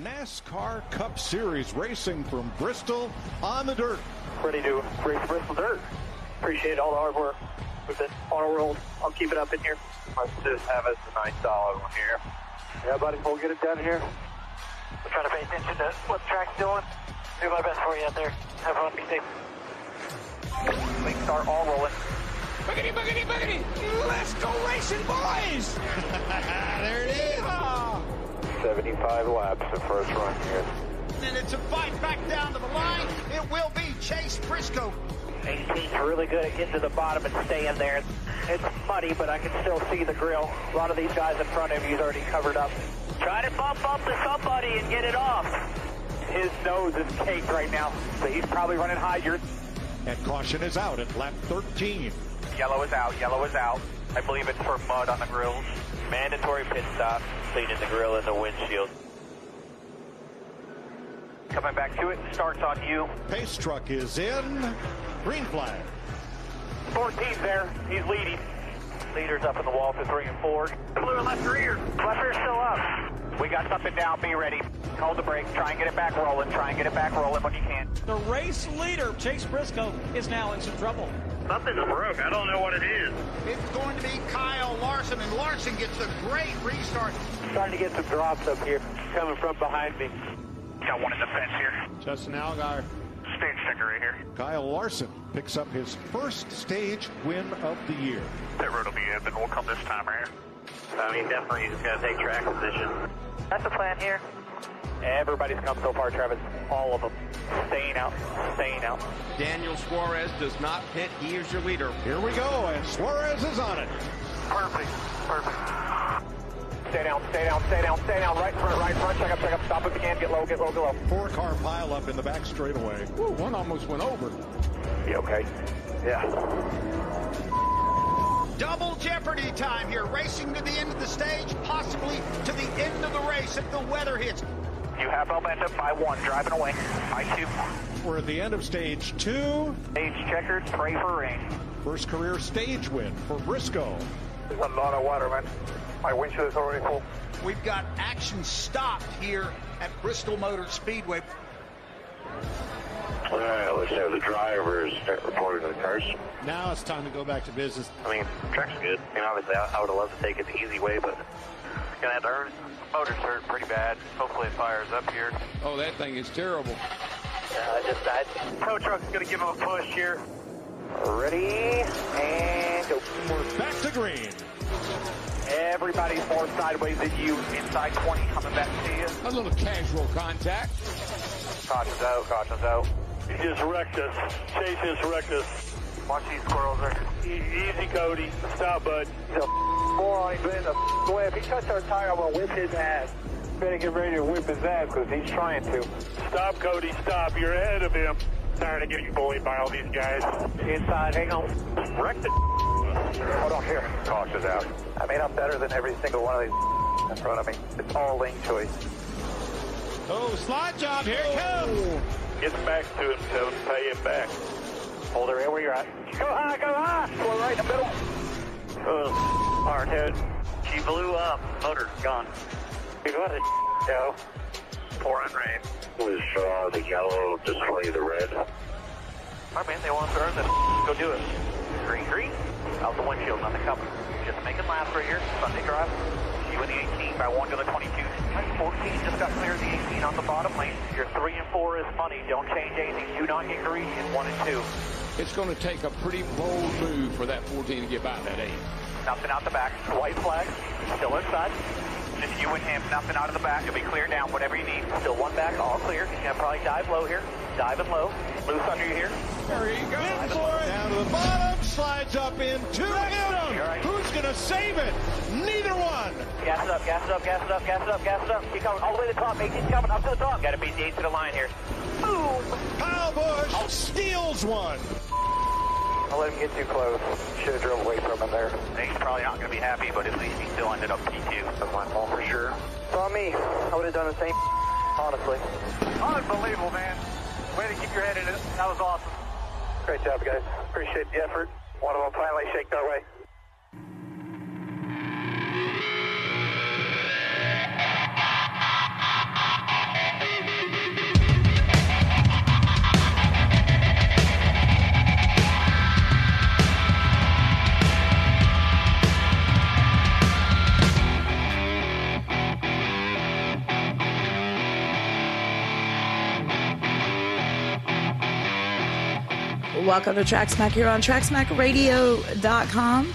NASCAR Cup Series racing from Bristol on the dirt. Ready to race Bristol dirt. Appreciate all the hard work. We've been on a roll. I'll keep it up in here. Let's just have us a nice solid one here. Yeah, buddy, we'll get it done here. I'm trying to pay attention to what the track's doing. Do my best for you out there. Have fun, be safe. We start all rolling. Boogity, boogity, boogity! Let's go racing, boys! there it is. 75 laps the first run here. And it's a fight back down to the line. It will be Chase Briscoe. 18's really good at getting to the bottom and staying there. It's muddy, but I can still see the grill. A lot of these guys in front of you's already covered up. Try to bump up to somebody and get it off. His nose is caked right now, so he's probably running higher. And caution is out at lap 13. Yellow is out. Yellow is out. I believe it's for mud on the grills. Mandatory pit stop. Cleaning the grill and the windshield. Coming back to it. Starts on you. Pace truck is in. Green flag. 14's there. He's leading. Leaders up in the wall for three and four. Blue and left rear. Left rear still up. We got something down. Be ready. Hold the brake. Try and get it back rolling. Try and get it back rolling when you can. The race leader, Chase Briscoe, is now in some trouble. Something's broke. I don't know what it is. It's going to be Kyle Larson, and Larson gets a great restart. Starting to get some drops up here, coming from behind me. Got one in the fence here. Justin Allgaier. Stage sticker right here. Kyle Larson picks up his first stage win of the year. That road will be up, and we'll come this time right here. I mean, definitely he's got to take track position. That's the plan here. Everybody's come so far, Travis. All of them. Staying out. Staying out. Daniel Suarez does not pit. He is your leader. Here we go, and Suarez is on it. Perfect. Perfect. Stay down, stay down, stay down, stay down. Right front, right front. Check up, check up. Stop if you can. Get low, get low, get low. Four car pile up in the back straightaway. Ooh, one almost went over. You okay? Yeah. Double jeopardy time here, racing to the end of the stage, possibly to the end of the race if the weather hits. You have momentum by one, driving away. By two. We're at the end of stage two. Stage checkered, pray for rain. First career stage win for Briscoe. There's a lot of water, man. My windshield is already full. We've got action stopped here at Bristol Motor Speedway. Let's have the drivers start reporting to the cars. Now it's time to go back to business. I mean, track's good. I mean, obviously, I, I would have loved to take it the easy way, but gonna have to earn it. Motor's hurt pretty bad. Hopefully, it fires up here. Oh, that thing is terrible. Yeah, I just died. Tow truck's gonna give him a push here. Ready, and go. We're back to green. Everybody's more sideways than you. Inside 20, coming back to you. A little casual contact. Caution's out, caution's out. He just wrecked us. Chase just wrecked us. Watch these squirrels right here. E- easy, Cody. Stop, bud. He's a moron. He's in the way. If he touched our tire, I'm going to whip his ass. Better get ready to whip his ass because he's trying to. Stop, Cody. Stop. You're ahead of him. Tired of getting bullied by all these guys. Inside. Hang on. Wrecked it. Hold on here. Caution's out. I mean, I'm better than every single one of these in front of me. It's all lane choice. Oh, slide job. Here it comes. Oh. Get back to him. Tell him to pay him back. Hold her right where you're at. Go high. Go high. Go right in the middle. Uh, hard head. She blew up. Motor gone. You got it. Go. Pouring rain. Was uh, the yellow display the red? All right, man. They want to earn this. Go do it. Green, green. Out the windshield. Nothing coming. Just making laps right here. Sunday drive. You in the 18 by one to the 22. 14 just got clear of the 18 on the bottom lane. Your 3 and 4 is money. Don't change anything. Do not get greedy in 1 and 2. It's going to take a pretty bold move for that 14 to get by that 8. Nothing out the back. White flag. Still inside. Just you and him. Nothing out of the back. It'll be clear down. Whatever you need. Still one back. All clear. You're going to probably dive low here. Diving low. Loose under you here. There he goes. In for it. Down to the bottom. Slides up into him. Right. Who's going to save it? Neither one. Gas it up, gas it up, gas it up, gas it up, gas it up. Keep coming all the way to the top. 18's coming up to the top. Got to beat the 8 to the line here. Boom! Kyle Busch steals one. I'll let him get too close. Should have drove away from him there. He's probably not going to be happy, but at least he still ended up P2. That's my fault for sure. It's on me. I would have done the same, honestly. Unbelievable, man. Way to keep your head in it. That was awesome. Great job, guys. Appreciate the effort. One of them finally shaked our way. Welcome to Track Smack here on TrackSmackRadio.com.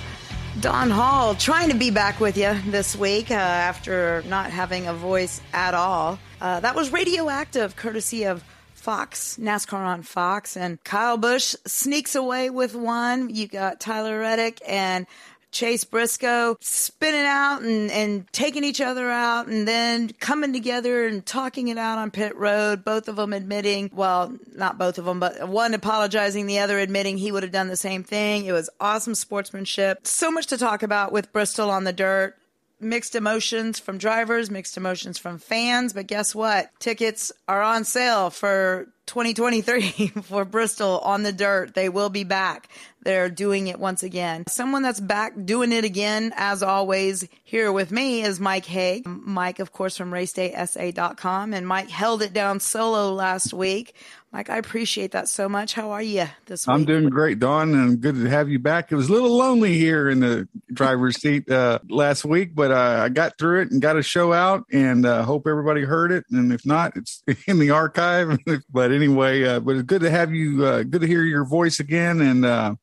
Don Hall trying to be back with you this week uh, after not having a voice at all. Uh, that was Radioactive, courtesy of Fox, NASCAR on Fox. And Kyle Busch sneaks away with one. You got Tyler Reddick and Chase Briscoe spinning out and, and taking each other out and then coming together and talking it out on pit road. Both of them admitting, well, not both of them, but one apologizing, the other admitting he would have done the same thing. It was awesome sportsmanship. So much to talk about with Bristol on the dirt mixed emotions from drivers, mixed emotions from fans. But guess what? Tickets are on sale for 2023 for Bristol on the dirt. They will be back. They're doing it once again. Someone that's back doing it again, as always, here with me is Mike Haig. Mike, of course, from racedaysa.com. And Mike held it down solo last week. Mike, I appreciate that so much. How are you this week? I'm doing great, Dawn, and good to have you back. It was a little lonely here in the driver's seat uh, last week, but uh, I got through it and got a show out, and uh, hope everybody heard it. And if not, it's in the archive. but anyway, uh, but it's good to have you. Uh, good to hear your voice again. And uh,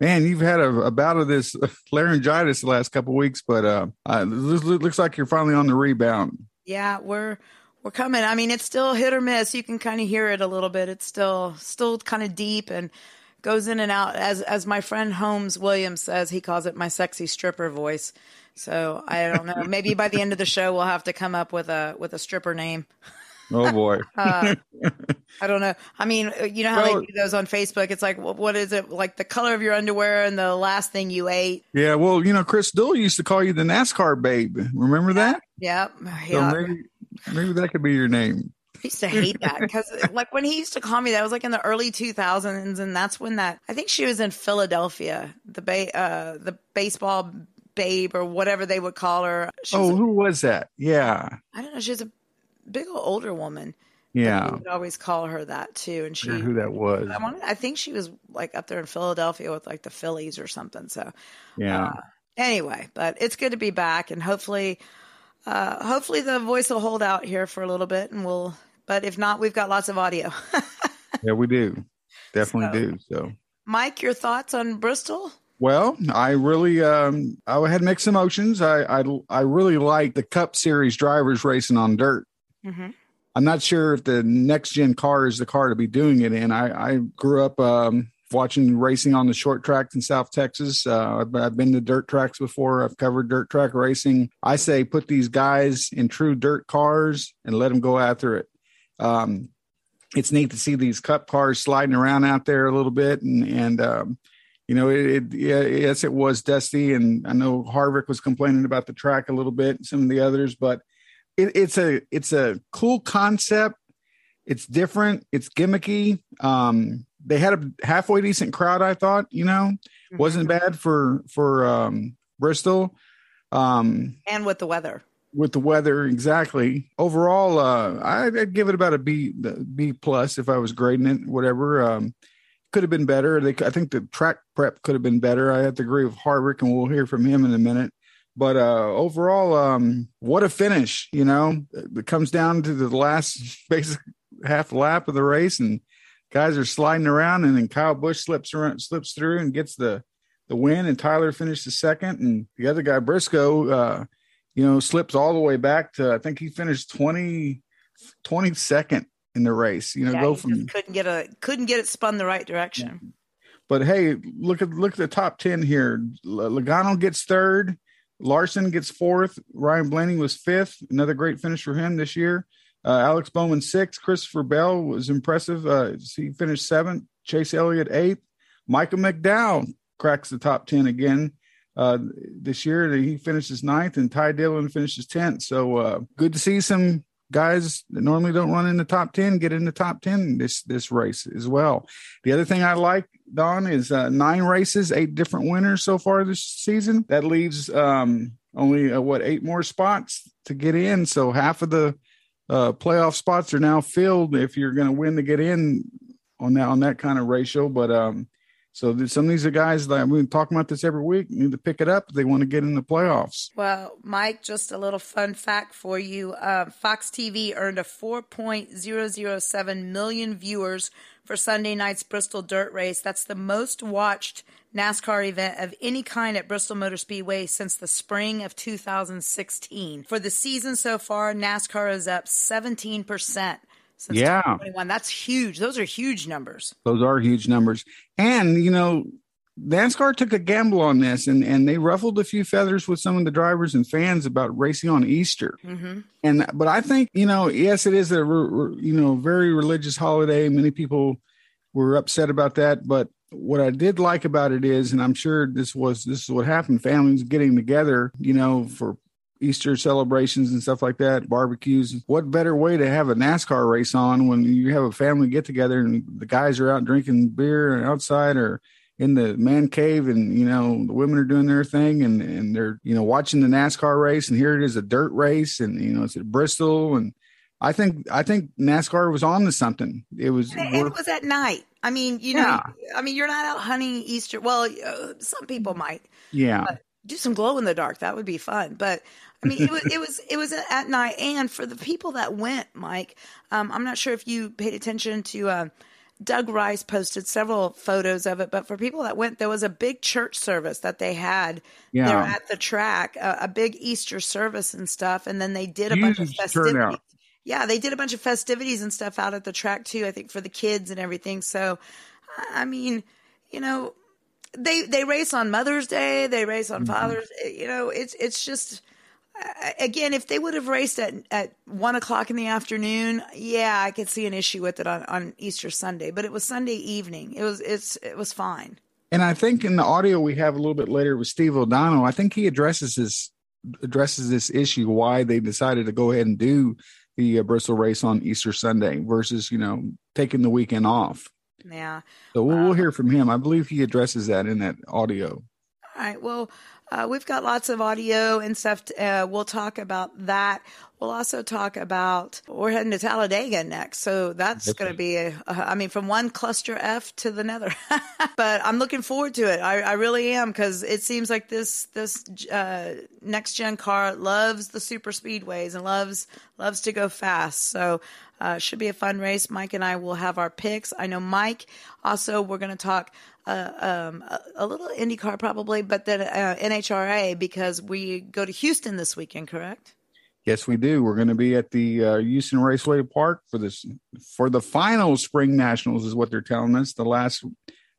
man, you've had a, a bout of this laryngitis the last couple weeks, but uh, uh, it looks like you're finally on the rebound. Yeah, we're we're coming. I mean, it's still hit or miss. You can kind of hear it a little bit. It's still still kind of deep and goes in and out. As as my friend Holmes Williams says, he calls it my sexy stripper voice. So I don't know. Maybe by the end of the show, we'll have to come up with a with a stripper name. Oh boy. uh, I don't know. I mean, you know how well, they do those on Facebook? It's like, what is it? Like the color of your underwear and the last thing you ate. Yeah. Well, you know, Chris Dull used to call you the NASCAR babe. Remember that? Yep. Yeah. So maybe, maybe that could be your name. I used to hate that because, like, when he used to call me, that was like in the early 2000s, and that's when that I think she was in Philadelphia, the ba- uh, the baseball babe or whatever they would call her. She oh, who was that? Yeah, I don't know. She was a big old older woman. Yeah, would always call her that too. And she, who that was? I, wanted, I think she was like up there in Philadelphia with like the Phillies or something. So, yeah. Uh, anyway, but it's good to be back, and hopefully, uh, hopefully the voice will hold out here for a little bit, and we'll. But if not, we've got lots of audio. yeah, we do. Definitely so, do. So, Mike, your thoughts on Bristol? Well, I really um, I had mixed emotions. I, I I really like the Cup Series drivers racing on dirt. Mm-hmm. I'm not sure if the next gen car is the car to be doing it in. I, I grew up um, watching racing on the short tracks in South Texas. Uh, I've, I've, been to dirt tracks before. I've covered dirt track racing. I say put these guys in true dirt cars and let them go after it. Um, it's neat to see these cup cars sliding around out there a little bit, and and um, you know, it, it yes, it was dusty, and I know Harvick was complaining about the track a little bit, and some of the others, but it, it's a it's a cool concept. It's different. It's gimmicky. Um, they had a halfway decent crowd. I thought, you know, mm-hmm. wasn't bad for for um, Bristol. Um, and with the weather. With the weather, exactly. Overall, uh, I'd, I'd give it about a B B plus if I was grading it. Whatever. Um, could have been better. They, I think the track prep could have been better. I have to agree with Harvick, and we'll hear from him in a minute. But uh, overall, um, what a finish! You know, it comes down to the last basic half lap of the race, and guys are sliding around, and then Kyle Busch slips around, slips through, and gets the the win, and Tyler finished the second, and the other guy Briscoe, uh, you know, slips all the way back to I think he finished 20, 22nd in the race. You know, yeah, go from couldn't get a couldn't get it spun the right direction. Yeah. But hey, look at look at the top ten here. Logano gets third. Larson gets fourth. Ryan Blaney was fifth. Another great finish for him this year. Uh, Alex Bowman sixth. Christopher Bell was impressive. Uh, he finished seventh. Chase Elliott eighth. Michael McDowell cracks the top ten again uh, this year. He finishes ninth, and Ty Dillon finishes tenth. So uh, good to see some guys that normally don't run in the top 10 get in the top 10 this this race as well. The other thing i like don is uh, nine races eight different winners so far this season. That leaves um, only uh, what eight more spots to get in. So half of the uh, playoff spots are now filled if you're going to win to get in on that on that kind of ratio. But um so some of these are guys that we've been talking about this every week need to pick it up they want to get in the playoffs. Well, Mike, just a little fun fact for you: uh, Fox TV earned a 4.007 million viewers for Sunday night's Bristol Dirt Race. That's the most watched NASCAR event of any kind at Bristol Motor Speedway since the spring of 2016. For the season so far, NASCAR is up 17 percent since yeah. 2021. That's huge. Those are huge numbers. Those are huge numbers. And, you know, NASCAR took a gamble on this and, and they ruffled a few feathers with some of the drivers and fans about racing on Easter. Mm-hmm. And, but I think, you know, yes, it is a, you know, very religious holiday. Many people were upset about that. But what I did like about it is, and I'm sure this was, this is what happened, families getting together, you know, for Easter celebrations and stuff like that, barbecues. What better way to have a NASCAR race on when you have a family get together and the guys are out drinking beer and outside or in the man cave and you know the women are doing their thing and and they're you know watching the NASCAR race and here it is a dirt race and you know it's at Bristol and I think I think NASCAR was on to something. It was and it was at night. I mean, you know. I mean, you're not out hunting Easter. Well, uh, some people might. Yeah. Do some glow in the dark. That would be fun. But I mean, it was it was it was at night, and for the people that went, Mike, um, I'm not sure if you paid attention to. Uh, Doug Rice posted several photos of it, but for people that went, there was a big church service that they had yeah. there at the track, a, a, big Easter service and stuff, and then they did a Huge bunch of festivities. Turnout. Yeah, they did a bunch of festivities and stuff out at the track too. I think for the kids and everything. So, I mean, you know, they they race on Mother's Day, they race on mm-hmm. Father's. You know, it's it's just again, if they would have raced at at one o'clock in the afternoon, yeah, I could see an issue with it on, on Easter Sunday. But it was Sunday evening. It was it's it was fine. And I think in the audio we have a little bit later with Steve O'Donnell, I think he addresses this addresses this issue why they decided to go ahead and do the uh, Bristol race on Easter Sunday versus you know taking the weekend off. Yeah. So we'll, we'll hear from him. I believe he addresses that in that audio. All right. Well, uh, we've got lots of audio and stuff. To, uh, we'll talk about that. We'll also talk about we're heading to Talladega next, so that's going to be a, a. I mean, from one cluster F to the nether. but I'm looking forward to it. I, I really am because it seems like this this uh, next gen car loves the super speedways and loves loves to go fast. So uh, should be a fun race. Mike and I will have our picks. I know Mike. Also, we're going to talk uh, um, a, little IndyCar probably, but then uh, NHRA because we go to Houston this weekend, correct? Yes, we do. We're going to be at the uh, Houston Raceway Park for this for the final Spring Nationals, is what they're telling us. The last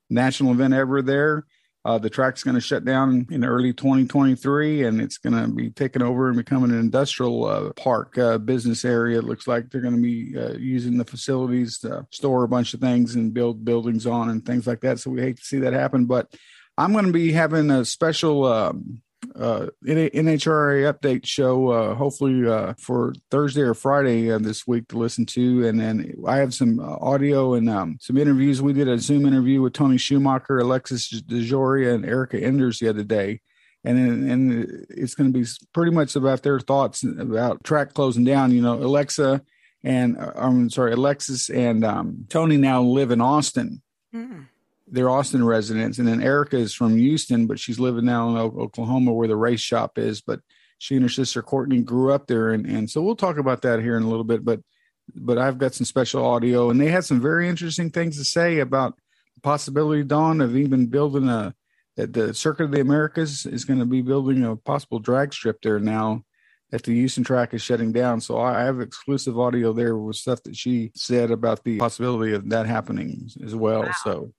national event ever there. Uh, the track's going to shut down in early 2023, and it's going to be taken over and become an industrial uh, park uh, business area. It looks like they're going to be uh, using the facilities to store a bunch of things and build buildings on and things like that. So we hate to see that happen, but I'm going to be having a special um, uh, NHRA update show, uh, hopefully uh, for Thursday or Friday uh, this week to listen to. And then I have some uh, audio and um, some interviews. We did a Zoom interview with Tony Schumacher, Alexis DeJoria, and Erica Enders the other day. And and it's going to be pretty much about their thoughts about track closing down. You know, Alexa and uh, I'm sorry, Alexis and um, Tony now live in Austin. Mm they're Austin residents, and then Erica is from Houston, but she's living now in Oklahoma where the race shop is. But she and her sister Courtney grew up there, and and so we'll talk about that here in a little bit. But but I've got some special audio, and they had some very interesting things to say about the possibility, Dawn, of even building a that the Circuit of the Americas is going to be building a possible drag strip there now that the Houston track is shutting down. So I have exclusive audio there with stuff that she said about the possibility of that happening as well. Wow. So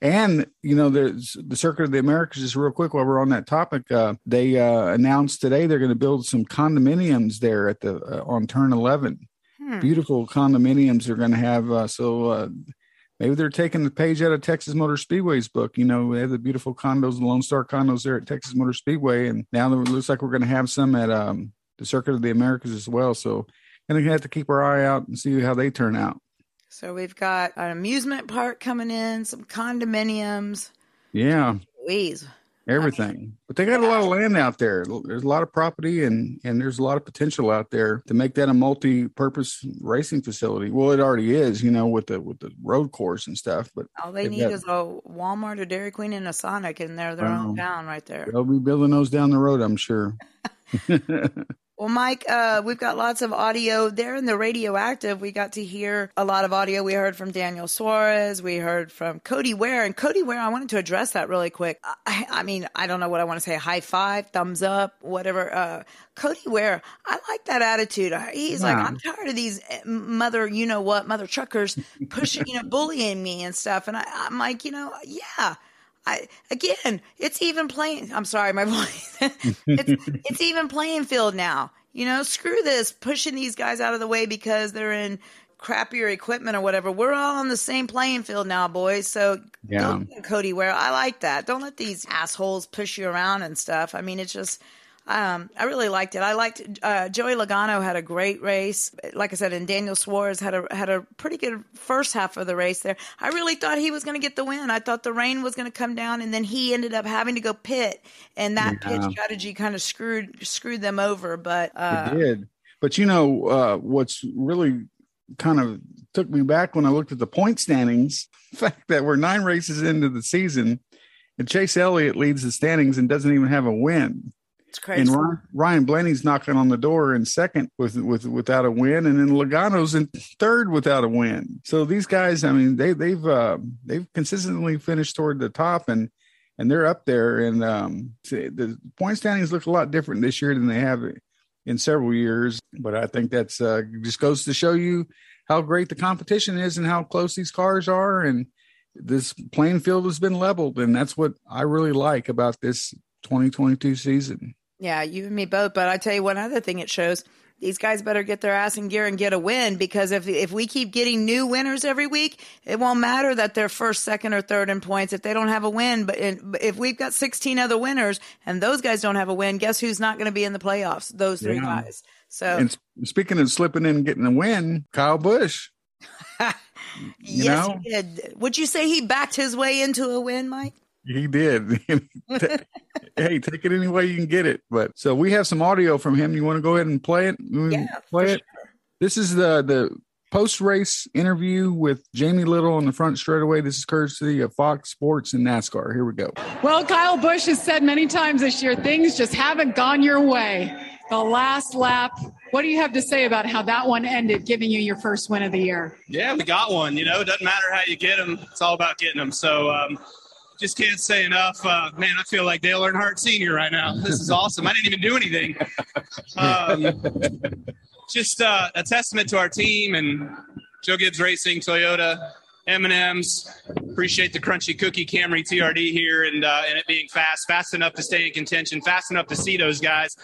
and you know, there's the Circuit of the Americas. Just real quick, while we're on that topic, uh, they uh, announced today they're going to build some condominiums there at the uh, on Turn 11. Hmm. Beautiful condominiums they're going to have. Uh, so uh, maybe they're taking the page out of Texas Motor Speedway's book. You know, they have the beautiful condos, the Lone Star condos there at Texas Motor Speedway, and now it looks like we're going to have some at um, the Circuit of the Americas as well. So, and we have to keep our eye out and see how they turn out. So we've got an amusement park coming in, some condominiums. Yeah. Louise. Everything. But they got a lot of land out there. There's a lot of property and and there's a lot of potential out there to make that a multi-purpose racing facility. Well, it already is, you know, with the with the road course and stuff. But all they need got, is a Walmart, a Dairy Queen, and a Sonic, and they're their own town right there. They'll be building those down the road, I'm sure. Well, Mike, uh, we've got lots of audio there in the radioactive. We got to hear a lot of audio. We heard from Daniel Suarez. We heard from Cody Ware. And Cody Ware, I wanted to address that really quick. I, I mean, I don't know what I want to say high five, thumbs up, whatever. Uh, Cody Ware, I like that attitude. He's like, I'm tired of these eh, mother, you know what, mother truckers pushing, you know, bullying me and stuff. And I, I'm like, you know, yeah I, again, it's even playing. I'm sorry, my voice. it's, it's even playing field now. You know, screw this pushing these guys out of the way because they're in crappier equipment or whatever. We're all on the same playing field now, boys. So yeah, Cody Ware, I like that. Don't let these assholes push you around and stuff. I mean, it's just um, I really liked it. I liked uh, Joey Logano had a great race. Like I said, and Daniel Suarez had a had a pretty good first half of the race there. I really thought he was going to get the win. I thought the rain was going to come down, and then he ended up having to go pit, and that yeah. pit strategy kind of screwed screwed them over. But uh, it did. But you know uh, what's really kind of took me back when I looked at the point standings. The fact that we're nine races into the season, and Chase Elliott leads the standings and doesn't even have a win. It's crazy. And Ryan, Ryan Blaney's knocking on the door in second with with without a win, and then Logano's in third without a win. So these guys, I mean, they they've uh, they've consistently finished toward the top, and and they're up there. And um, the point standings look a lot different this year than they have in several years. But I think that's uh, just goes to show you how great the competition is and how close these cars are, and this playing field has been leveled, and that's what I really like about this 2022 season. Yeah, you and me both. But I tell you one other thing it shows. These guys better get their ass in gear and get a win because if if we keep getting new winners every week, it won't matter that they're first, second, or third in points if they don't have a win. But if we've got 16 other winners and those guys don't have a win, guess who's not going to be in the playoffs? Those three yeah. guys. So, and speaking of slipping in and getting a win, Kyle Busch. yes, know? he did. Would you say he backed his way into a win, Mike? He did. hey, take it any way you can get it. But so we have some audio from him. You want to go ahead and play it? Yeah, play it. Sure. This is the the post race interview with Jamie Little on the front straightaway. This is courtesy of Fox Sports and NASCAR. Here we go. Well, Kyle Busch has said many times this year things just haven't gone your way. The last lap. What do you have to say about how that one ended, giving you your first win of the year? Yeah, we got one. You know, it doesn't matter how you get them; it's all about getting them. So. Um, just can't say enough. Uh, man, I feel like Dale Earnhardt Sr. right now. This is awesome. I didn't even do anything. Um, just uh, a testament to our team and Joe Gibbs Racing, Toyota, M&M's. Appreciate the crunchy cookie Camry TRD here and uh, and it being fast, fast enough to stay in contention, fast enough to see those guys.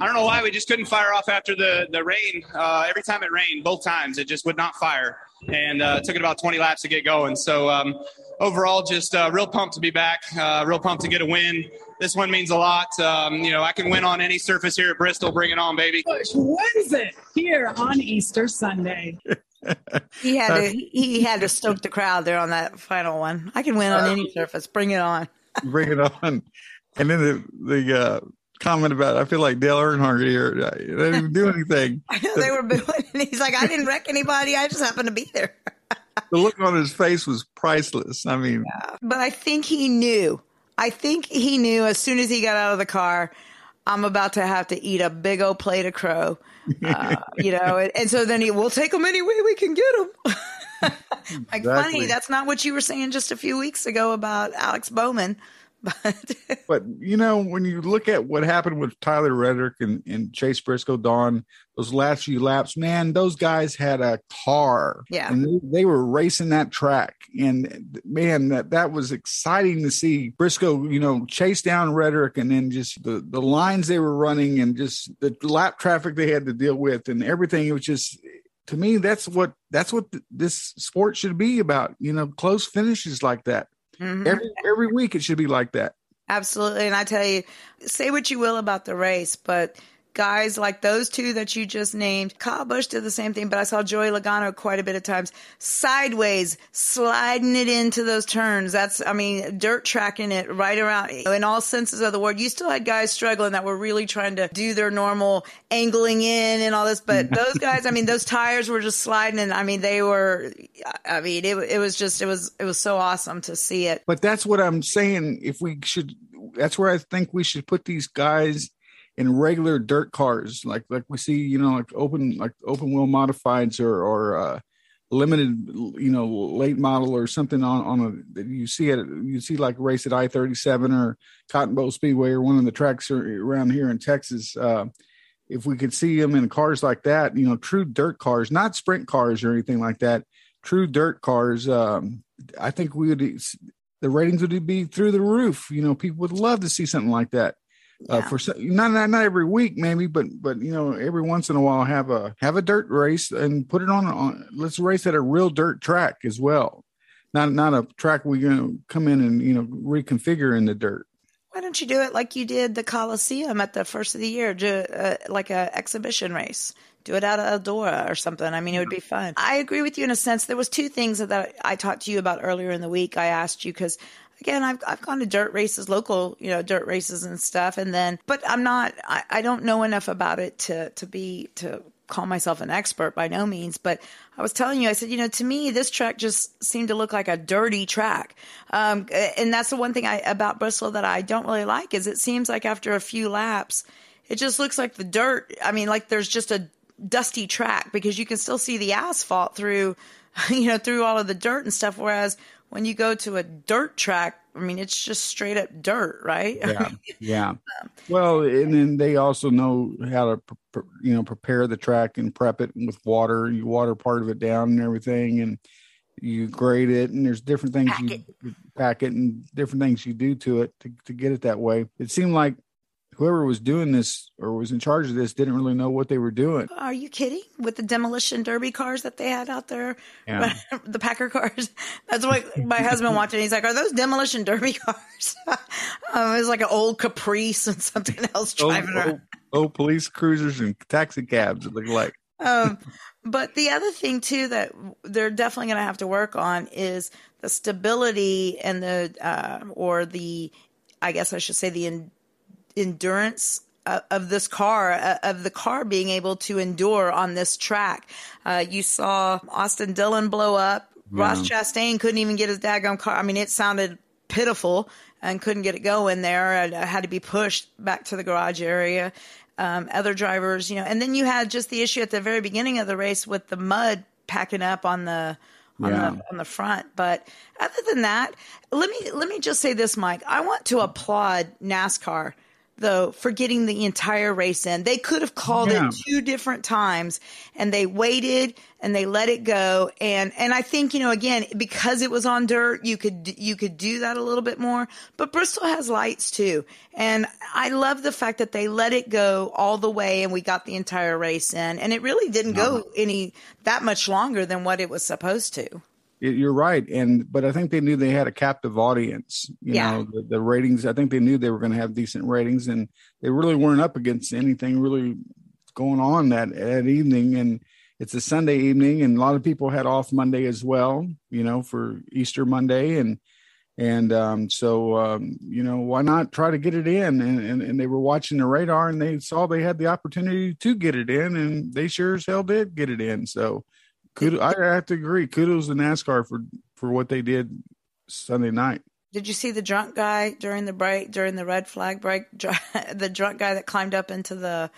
I don't know why we just couldn't fire off after the the rain. Uh, every time it rained, both times it just would not fire, and uh, took it about 20 laps to get going. So um, overall, just uh, real pumped to be back. Uh, real pumped to get a win. This one means a lot. Um, you know, I can win on any surface here at Bristol. Bring it on, baby. Busch wins it here on Easter Sunday. he had to he had to stoke the crowd there on that final one. I can win on any surface. Bring it on. bring it on. And then the the uh, comment about I feel like Dale Earnhardt here. They didn't do anything. I know they were booing. He's like, I didn't wreck anybody. I just happened to be there. The look on his face was priceless. I mean, yeah. but I think he knew. I think he knew as soon as he got out of the car, I'm about to have to eat a big old plate of crow, uh, you know. And, and, so then he, we'll take them any way we can get them. like exactly. funny, that's not what you were saying just a few weeks ago about Alex Bowman. But but you know when you look at what happened with Tyler Reddick and, and Chase Briscoe, Don, those last few laps, man, those guys had a car. Yeah, and they, they were racing that track, and man, that that was exciting to see Briscoe, you know, chase down Reddick, and then just the the lines they were running, and just the lap traffic they had to deal with, and everything. It was just to me that's what that's what this sport should be about you know close finishes like that Mm-hmm. Every every week it should be like that. Absolutely. And I tell you, say what you will about the race, but guys like those two that you just named. Kyle Busch did the same thing, but I saw Joey Logano quite a bit of times sideways, sliding it into those turns. That's, I mean, dirt tracking it right around in all senses of the word. You still had guys struggling that were really trying to do their normal angling in and all this, but those guys, I mean, those tires were just sliding and I mean, they were, I mean, it, it was just, it was, it was so awesome to see it. But that's what I'm saying. If we should, that's where I think we should put these guys in regular dirt cars, like like we see, you know, like open like open wheel modifieds or or uh, limited, you know, late model or something on on a you see it. You see like race at I thirty seven or Cotton Bowl Speedway or one of the tracks around here in Texas. Uh, if we could see them in cars like that, you know, true dirt cars, not sprint cars or anything like that, true dirt cars, um, I think we would the ratings would be through the roof. You know, people would love to see something like that uh, for not, not not every week maybe but but you know every once in a while have a have a dirt race and put it on on let's race at a real dirt track as well not not a track we're going to come in and you know reconfigure in the dirt why don't you do it like you did the Coliseum at the first of the year, do uh, like a exhibition race? Do it out of Eldora or something. I mean, it would be fun. I agree with you in a sense. There was two things that I talked to you about earlier in the week. I asked you because again, I've I've gone to dirt races, local, you know, dirt races and stuff, and then, but I'm not, I, I don't know enough about it to to be to call myself an expert by no means, but I was telling you, I said, you know, to me, this track just seemed to look like a dirty track. Um, and that's the one thing I, about Bristol that I don't really like is it seems like after a few laps, it just looks like the dirt. I mean, like there's just a dusty track because you can still see the asphalt through, you know, through all of the dirt and stuff. Whereas when you go to a dirt track, I mean, it's just straight up dirt, right? Yeah, yeah. Um, well, and then they also know how to, you know, prepare the track and prep it with water. You water part of it down and everything, and you grade it, and there's different things pack you it. pack it, and different things you do to it to, to get it that way. It seemed like whoever was doing this or was in charge of this didn't really know what they were doing. Are you kidding? With the demolition derby cars that they had out there, yeah. the Packer cars. That's what my husband watched. And he's like, "Are those demolition derby cars?" um, it was like an old Caprice and something else driving old, around. Old, old police cruisers and taxi cabs. It looked like. um, but the other thing too that they're definitely going to have to work on is the stability and the uh, or the, I guess I should say the endurance uh, of this car, uh, of the car being able to endure on this track. Uh, you saw Austin Dillon blow up. Yeah. Ross Chastain couldn't even get his daggone car. I mean, it sounded pitiful and couldn't get it going there. I, I had to be pushed back to the garage area. Um, other drivers, you know, and then you had just the issue at the very beginning of the race with the mud packing up on the on yeah. the on the front. But other than that, let me let me just say this, Mike. I want to applaud NASCAR though for getting the entire race in. They could have called yeah. it two different times and they waited and they let it go and and I think you know again because it was on dirt you could you could do that a little bit more but Bristol has lights too and I love the fact that they let it go all the way and we got the entire race in and it really didn't no. go any that much longer than what it was supposed to you're right and but i think they knew they had a captive audience you yeah. know the, the, ratings i think they knew they were going to have decent ratings and they really weren't up against anything really going on that that evening and it's a sunday evening and a lot of people had off monday as well you know for easter monday and and um, so um, you know why not try to get it in and, and, and they were watching the radar and they saw they had the opportunity to get it in and they sure as hell did get it in so Kudos, I have to agree. Kudos to NASCAR for for what they did Sunday night. Did you see the drunk guy during the break during the red flag break? The drunk guy that climbed up into the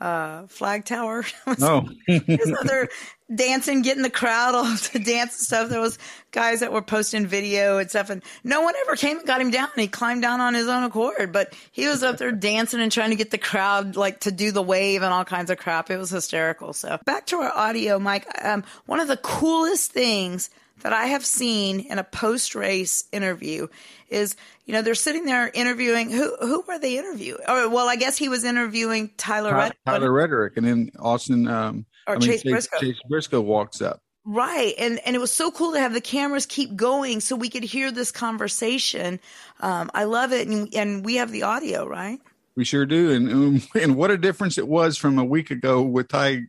uh, flag tower. no, they're dancing, getting the crowd all to dance and stuff. There was guys that were posting video and stuff, and no one ever came and got him down. He climbed down on his own accord, but he was up there dancing and trying to get the crowd like to do the wave and all kinds of crap. It was hysterical. So back to our audio, Mike. Um, one of the coolest things that I have seen in a post race interview is, you know, they're sitting there interviewing who who were they interviewing? Or well, I guess he was interviewing Tyler Reddick. Tyler Reddick, and then Austin um, or I mean, Chase Briscoe. Chase Briscoe walks up. Right. And and it was so cool to have the cameras keep going so we could hear this conversation. Um, I love it and and we have the audio, right? We sure do. And and what a difference it was from a week ago with Ty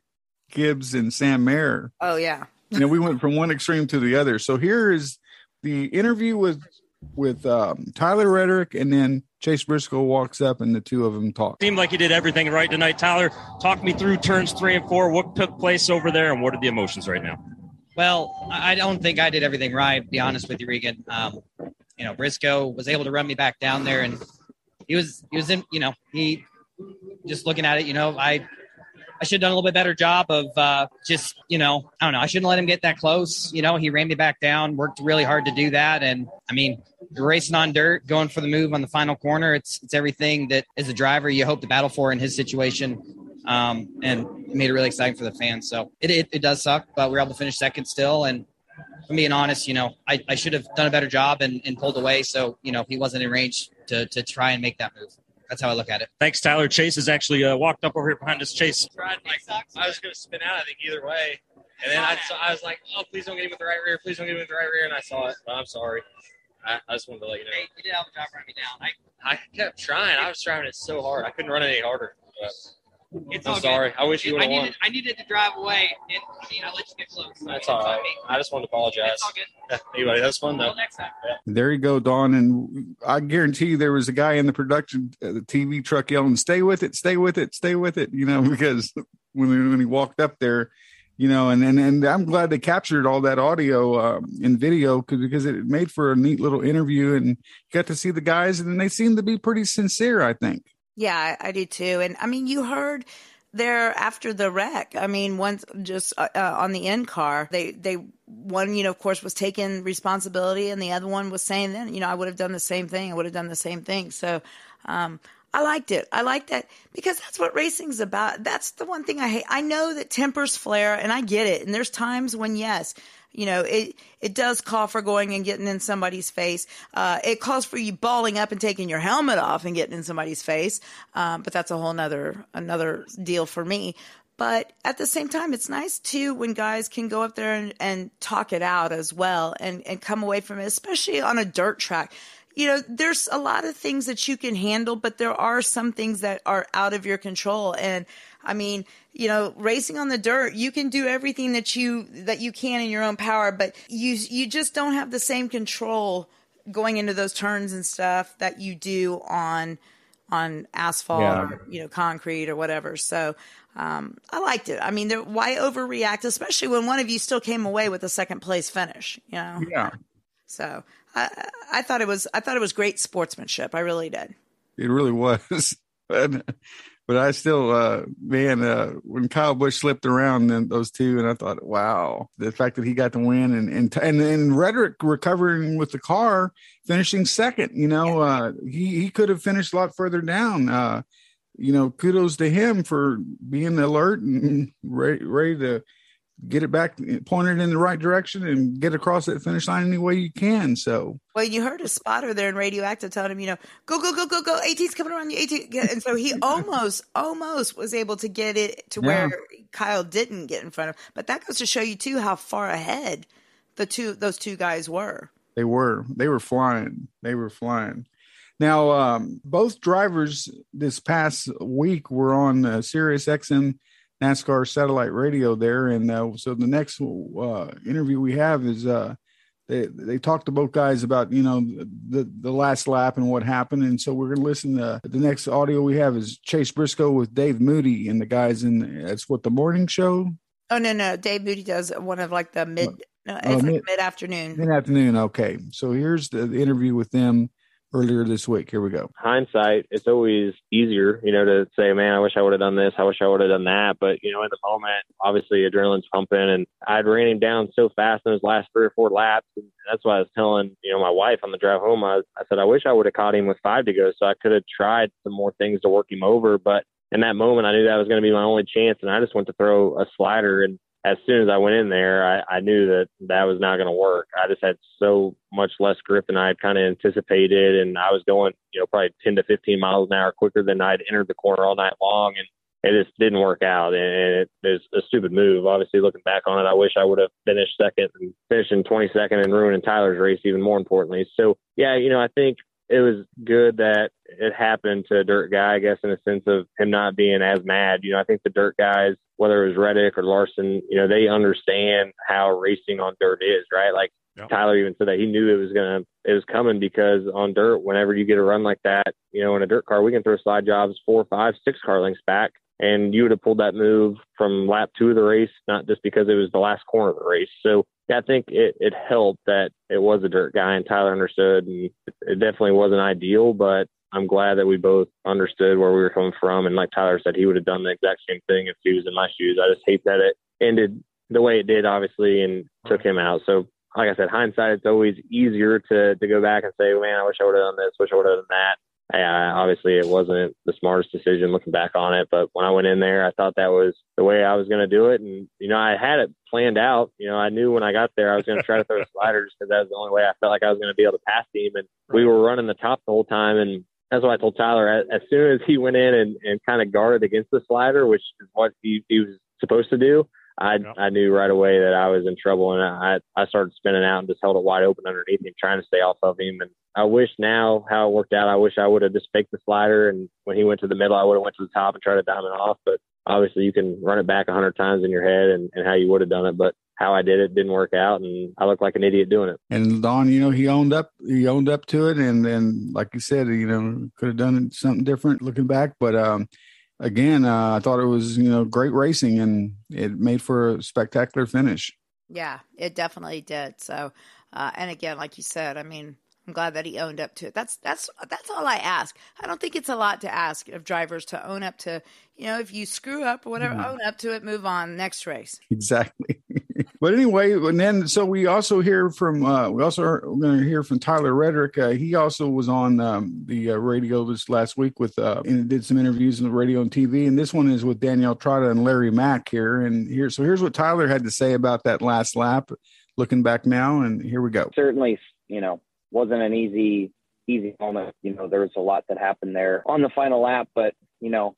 Gibbs and Sam Mayer. Oh yeah. You know, we went from one extreme to the other. So here is the interview with with um, Tyler Reddick, and then Chase Briscoe walks up, and the two of them talk. Seemed like you did everything right tonight, Tyler. Talk me through turns three and four. What took place over there, and what are the emotions right now? Well, I don't think I did everything right. To be honest with you, Regan. Um, you know, Briscoe was able to run me back down there, and he was he was in. You know, he just looking at it. You know, I I should have done a little bit better job of uh, just, you know, I don't know. I shouldn't let him get that close. You know, he ran me back down, worked really hard to do that. And I mean, racing on dirt, going for the move on the final corner. It's it's everything that as a driver you hope to battle for in his situation. Um, and made it really exciting for the fans. So it, it, it does suck, but we are able to finish second still. And for being honest, you know, I, I should have done a better job and, and pulled away. So, you know, he wasn't in range to, to try and make that move that's how I look at it. Thanks, Tyler. Chase has actually uh, walked up over here behind us. Chase. Tried, like, I was going to spin out, I think, either way. And then I, I was like, oh, please don't get him with the right rear. Please don't get him with the right rear. And I saw it. But I'm sorry. I, I just wanted to let you know. Hey, you did have a job running me down. I, I kept trying. I was driving it so hard. I couldn't run it any harder. But it's I'm sorry. Good. I wish you would have won. I needed to drive away. And, I mean, I let you get close. That's all right. I just wanted to apologize. It's all good. anyway, that's fun, though. Next time. Yeah. There you go, Don. And I guarantee you there was a guy in the production, uh, the TV truck yelling, stay with it, stay with it, stay with it, you know, because when, when he walked up there, you know, and, and, and I'm glad they captured all that audio um, and video because, because it made for a neat little interview and got to see the guys and they seemed to be pretty sincere, I think. Yeah, I, I do too. And I mean, you heard there after the wreck. I mean, once just uh, uh, on the end car, they they one you know of course was taking responsibility, and the other one was saying then you know I would have done the same thing. I would have done the same thing. So. Um, I liked it. I liked that because that's what racing's about. That's the one thing I hate. I know that tempers flare and I get it. And there's times when, yes, you know, it, it does call for going and getting in somebody's face. Uh, it calls for you balling up and taking your helmet off and getting in somebody's face. Um, but that's a whole nother, another deal for me. But at the same time, it's nice too when guys can go up there and, and talk it out as well and, and come away from it, especially on a dirt track you know, there's a lot of things that you can handle, but there are some things that are out of your control. And I mean, you know, racing on the dirt, you can do everything that you that you can in your own power, but you you just don't have the same control going into those turns and stuff that you do on on asphalt yeah. or you know concrete or whatever. So um, I liked it. I mean, why overreact, especially when one of you still came away with a second place finish? You know. Yeah. So I, I thought it was I thought it was great sportsmanship. I really did. It really was. but I still, uh, man, uh, when Kyle Busch slipped around then those two, and I thought, wow, the fact that he got the win and and and, and Reddick recovering with the car, finishing second. You know, uh, he he could have finished a lot further down. Uh, you know, kudos to him for being alert and ready, ready to get it back pointed in the right direction and get across that finish line any way you can. So, well, you heard a spotter there in radioactive telling him, you know, go, go, go, go, go. AT's coming around you. AT. And so he almost, almost was able to get it to yeah. where Kyle didn't get in front of. But that goes to show you too how far ahead the two, those two guys were. They were, they were flying. They were flying. Now, um, both drivers this past week were on uh, Sirius XM NASCAR satellite radio there. And uh, so the next uh, interview we have is uh, they they talked to both guys about you know the the last lap and what happened. And so we're gonna listen to the next audio we have is Chase Briscoe with Dave Moody and the guys in that's what the morning show. Oh no, no, Dave Moody does one of like the mid. No, Oh, it's like mid- mid afternoon. Good afternoon. Okay, so here's the, the interview with them earlier this week. Here we go. hindsight, it's always easier, you know, to say, man, I wish I would have done this. I wish I would have done that. But, you know, in the moment, obviously adrenaline's pumping and I'd ran him down so fast in his last three or four laps. And that's why I was telling, you know, my wife on the drive home, I, I said, I wish I would have caught him with five to go. So I could have tried some more things to work him over. But in that moment, I knew that was going to be my only chance. And I just went to throw a slider and as soon as I went in there, I, I knew that that was not going to work. I just had so much less grip than I had kind of anticipated, and I was going, you know, probably 10 to 15 miles an hour quicker than I'd entered the corner all night long, and it just didn't work out. And it, it was a stupid move. Obviously, looking back on it, I wish I would have finished second and finishing 22nd and ruining Tyler's race even more importantly. So, yeah, you know, I think it was good that it happened to a dirt guy, I guess, in a sense of him not being as mad. You know, I think the dirt guys, whether it was Reddick or Larson, you know, they understand how racing on dirt is, right? Like Tyler even said that he knew it was gonna it was coming because on dirt, whenever you get a run like that, you know, in a dirt car, we can throw slide jobs four, five, six car lengths back. And you would have pulled that move from lap two of the race, not just because it was the last corner of the race. So I think it, it helped that it was a dirt guy and Tyler understood and it definitely wasn't ideal, but I'm glad that we both understood where we were coming from. And like Tyler said, he would have done the exact same thing if he was in my shoes. I just hate that it ended the way it did, obviously, and took him out. So like I said, hindsight, it's always easier to, to go back and say, man, I wish I would have done this, wish I would have done that. Yeah, obviously it wasn't the smartest decision looking back on it, but when I went in there, I thought that was the way I was going to do it. And, you know, I had it planned out. You know, I knew when I got there, I was going to try to throw sliders because that was the only way I felt like I was going to be able to pass him. And we were running the top the whole time. And that's what I told Tyler. As, as soon as he went in and, and kind of guarded against the slider, which is what he, he was supposed to do, I I knew right away that I was in trouble, and I I started spinning out and just held it wide open underneath him, trying to stay off of him. And I wish now how it worked out. I wish I would have just faked the slider, and when he went to the middle, I would have went to the top and tried to diamond off. But obviously, you can run it back a hundred times in your head and, and how you would have done it, but how I did it didn't work out, and I looked like an idiot doing it. And Don, you know, he owned up. He owned up to it, and then, like you said, you know, could have done something different looking back. But um, again, uh, I thought it was you know great racing, and it made for a spectacular finish. Yeah, it definitely did. So, uh, and again, like you said, I mean, I'm glad that he owned up to it. That's that's that's all I ask. I don't think it's a lot to ask of drivers to own up to. You know, if you screw up or whatever, Mhm. own up to it, move on, next race. Exactly. but anyway, and then so we also hear from uh, we also are going to hear from Tyler Reddick. Uh, he also was on um, the uh, radio this last week with uh, and did some interviews on the radio and TV. And this one is with Danielle Trotta and Larry Mack here. And here, so here's what Tyler had to say about that last lap. Looking back now, and here we go. certainly, you know, wasn't an easy easy moment. You know, there was a lot that happened there on the final lap, but you know,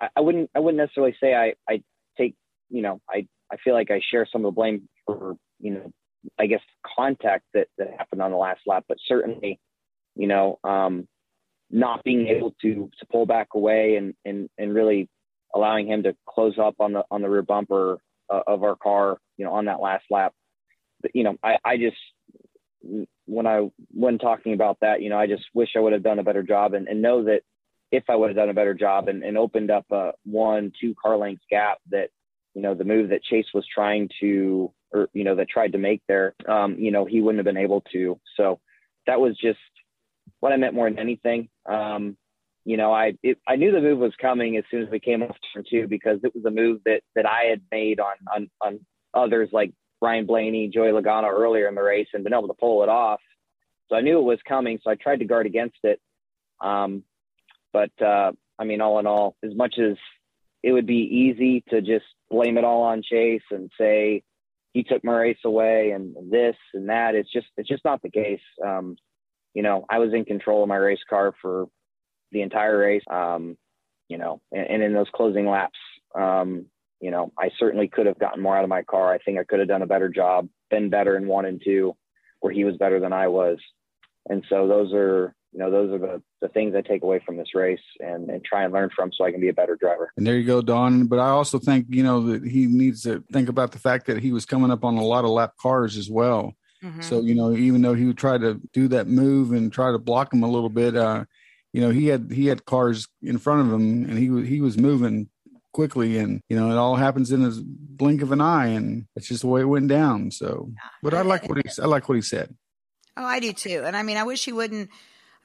I, I wouldn't I wouldn't necessarily say I I take you know I I feel like I share some of the blame for you know I guess contact that that happened on the last lap, but certainly, you know, um, not being able to to pull back away and and and really allowing him to close up on the on the rear bumper uh, of our car, you know, on that last lap. But, you know, I I just when I when talking about that, you know, I just wish I would have done a better job and, and know that if I would have done a better job and, and opened up a one, two car length gap that, you know, the move that Chase was trying to or, you know, that tried to make there, um, you know, he wouldn't have been able to. So that was just what I meant more than anything. Um, you know, I it, I knew the move was coming as soon as we came off turn two because it was a move that that I had made on on on others like Ryan Blaney, Joey Logano earlier in the race and been able to pull it off. So I knew it was coming, so I tried to guard against it. Um, but uh, I mean, all in all, as much as it would be easy to just blame it all on Chase and say he took my race away and this and that, it's just it's just not the case. Um, you know, I was in control of my race car for the entire race. Um, you know, and, and in those closing laps, um, you know, I certainly could have gotten more out of my car. I think I could have done a better job, been better in one and two, where he was better than I was. And so those are, you know, those are the, the things I take away from this race and, and try and learn from so I can be a better driver. And there you go, Don. But I also think, you know, that he needs to think about the fact that he was coming up on a lot of lap cars as well. So, you know, even though he would try to do that move and try to block him a little bit, uh, you know, he had he had cars in front of him and he was he was moving quickly, and you know it all happens in a blink of an eye, and it's just the way it went down. So, but I like what he I like what he said. Oh, I do too. And I mean, I wish he wouldn't.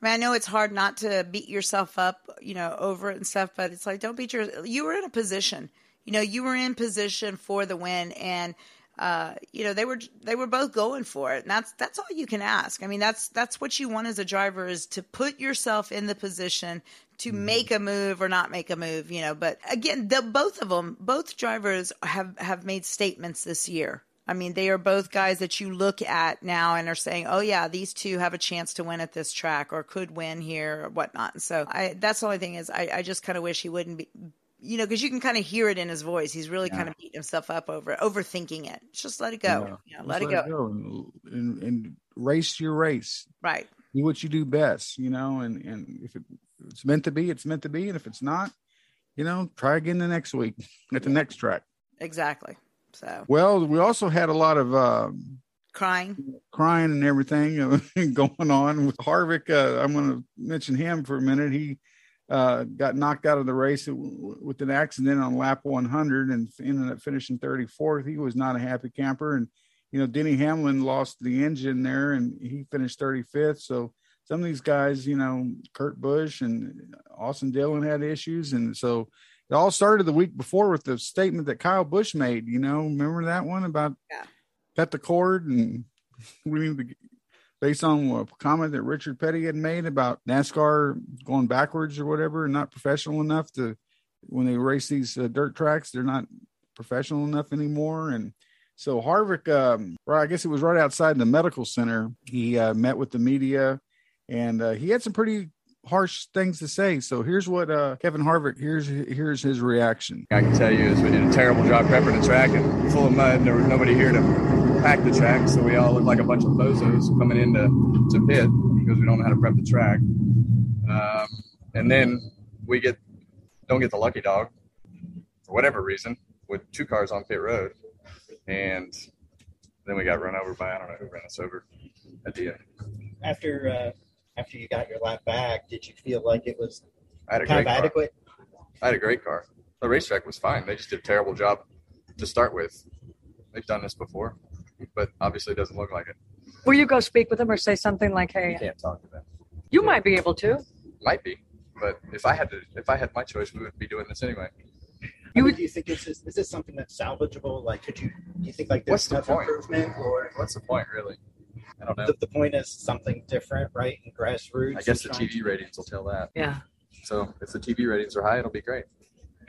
I mean, I know it's hard not to beat yourself up, you know, over it and stuff, but it's like don't beat your. You were in a position, you know, you were in position for the win, and uh, you know they were they were both going for it, and that's that's all you can ask. I mean, that's that's what you want as a driver is to put yourself in the position to Mm-hmm. make a move or not make a move, you know. But again, the, both of them, both drivers have have made statements this year. I mean, they are both guys that you look at now and are saying, "Oh yeah, these two have a chance to win at this track or could win here or whatnot." So, I, that's the only thing is, I, I just kind of wish he wouldn't be, you know, because you can kind of hear it in his voice. He's really kind of beating himself up over overthinking it. Just let it go. Yeah. You know, Just let, it go. and, and, and race your race. Right. Do what you do best, you know, and, and if it, it's meant to be, it's meant to be. And if it's not, you know, try again the next week at the next track. Exactly. So Well, we also had a lot of uh, crying. crying and everything uh, going on with Harvick. Uh, I'm going to mention him for a minute. He uh, got knocked out of the race with an accident on lap 100 and ended up finishing 34th. He was not a happy camper. And, you know, Denny Hamlin lost the engine there and he finished 35th. So some of these guys, you know, Kurt Busch and Austin Dillon had issues. And so it all started the week before with the statement that Kyle Busch made, you know, remember that one about cut the cord and we based on a comment that Richard Petty had made about NASCAR going backwards or whatever, and not professional enough to when they race these uh, dirt tracks, they're not professional enough anymore. And so Harvick, um, right, I guess it was right outside the medical center. He uh, met with the media, and uh, he had some pretty harsh things to say. So here's what uh, Kevin Harvick here's here's his reaction. I can tell you is we did a terrible job prepping the track and full of mud. There was nobody here to pack the track, so we all look like a bunch of bozos coming into to pit because we don't know how to prep the track. Um, and then we get don't get the lucky dog for whatever reason with two cars on pit road, and then we got run over by I don't know who ran us over at the end. After uh, after you got your lap back, did you feel like it was I had a kind great of car. adequate? I had a great car. The racetrack was fine. They just did a terrible job to start with. They've done this before, but obviously it doesn't look like it. Will you go speak with them or say something like, "Hey"? You can't talk to them. You might be able to. Might be, but if I had to, if I had my choice, we would be doing this anyway. I mean, do you think this is is this something that's salvageable? Like, could you do you think like What's there's the enough point? improvement, or What's the point, really? I don't know. the, the point is something different, right? In grassroots. I guess the and trying TV ratings will tell that. Yeah. So if the TV ratings are high, it'll be great.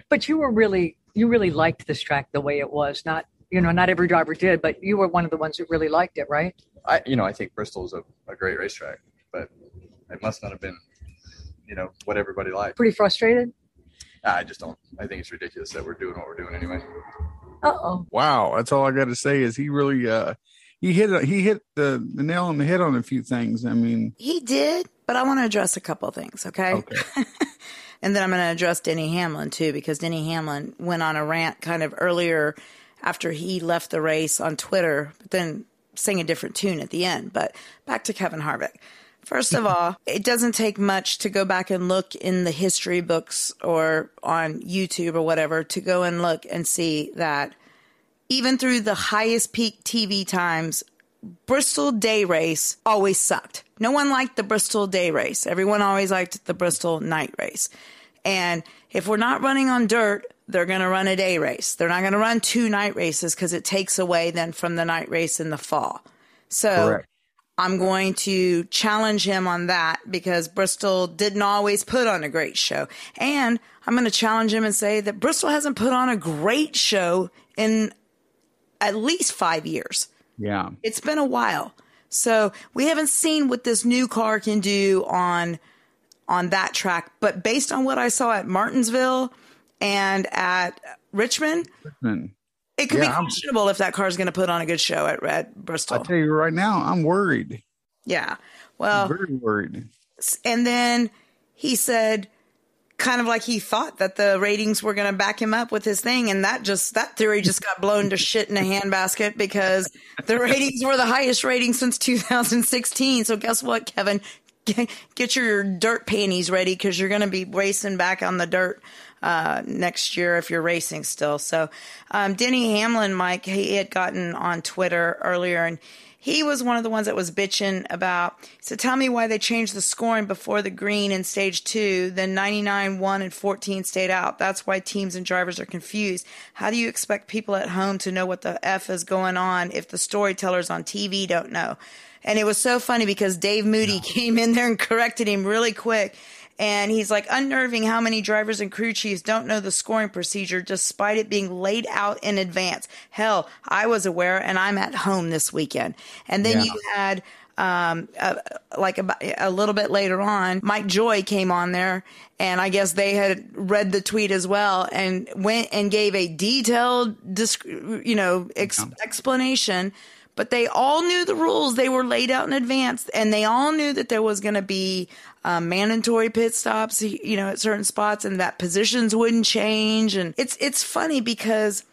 But you were really, you really liked this track the way it was. Not, you know, not every driver did, but you were one of the ones that really liked it, right? I, you know, I think Bristol is a, a great racetrack, but it must not have been, you know, what everybody liked. Pretty frustrated. I just don't. I think it's ridiculous that we're doing what we're doing anyway. Uh oh. Wow, that's all I got to say is he really uh he hit he hit the, the nail on the head on a few things. I mean, He did, but I want to address a couple of things, okay? Okay. and then I'm going to address Denny Hamlin too, because Denny Hamlin went on a rant kind of earlier after he left the race on Twitter, but then sang a different tune at the end. But back to Kevin Harvick. First of all, it doesn't take much to go back and look in the history books or on YouTube or whatever to go and look and see that even through the highest peak TV times, Bristol day race always sucked. No one liked the Bristol day race. Everyone always liked the Bristol night race. And if we're not running on dirt, they're going to run a day race. They're not going to run two night races because it takes away then from the night race in the fall. So Correct. I'm going to challenge him on that because Bristol didn't always put on a great show. And I'm going to challenge him and say that Bristol hasn't put on a great show in at least five years. yeah. It's been a while. So we haven't seen what this new car can do on on that track. But based on what I saw at Martinsville and at Richmond, Man, it could Yeah, be I'm- if that car is going to put on a good show at Red Bristol. I tell you right now, I'm worried. Yeah. Well, Very worried. and then he said kind of like he thought that the ratings were going to back him up with his thing and that just that theory just got blown to shit in a handbasket because the ratings were the highest ratings since 2016 so guess what kevin Get- your dirt panties ready because you're going to be racing back on the dirt uh, next year if you're racing still. So, um, Denny Hamlin, Mike, he had gotten on Twitter earlier and he was one of the ones that was bitching about. So tell me why they changed the scoring before the green in stage two, then 99, 1, and 14 stayed out. That's why teams and drivers are confused. How do you expect people at home to know what the F is going on if the storytellers on TV don't know? And it was so funny because Dave Moody came in there and corrected him really quick. And he's like, unnerving how many drivers and crew chiefs don't know the scoring procedure despite it being laid out in advance. Hell, I was aware and I'm at home this weekend. And then Yeah. you had, um, uh, like about a little bit later on, Mike Joy came on there and I guess they had read the tweet as well and went and gave a detailed, disc- you know, ex- explanation but they all knew the rules. They were laid out in advance, and they all knew that there was going to be um, mandatory pit stops, you know, at certain spots, and that positions wouldn't change. And it's it's funny because,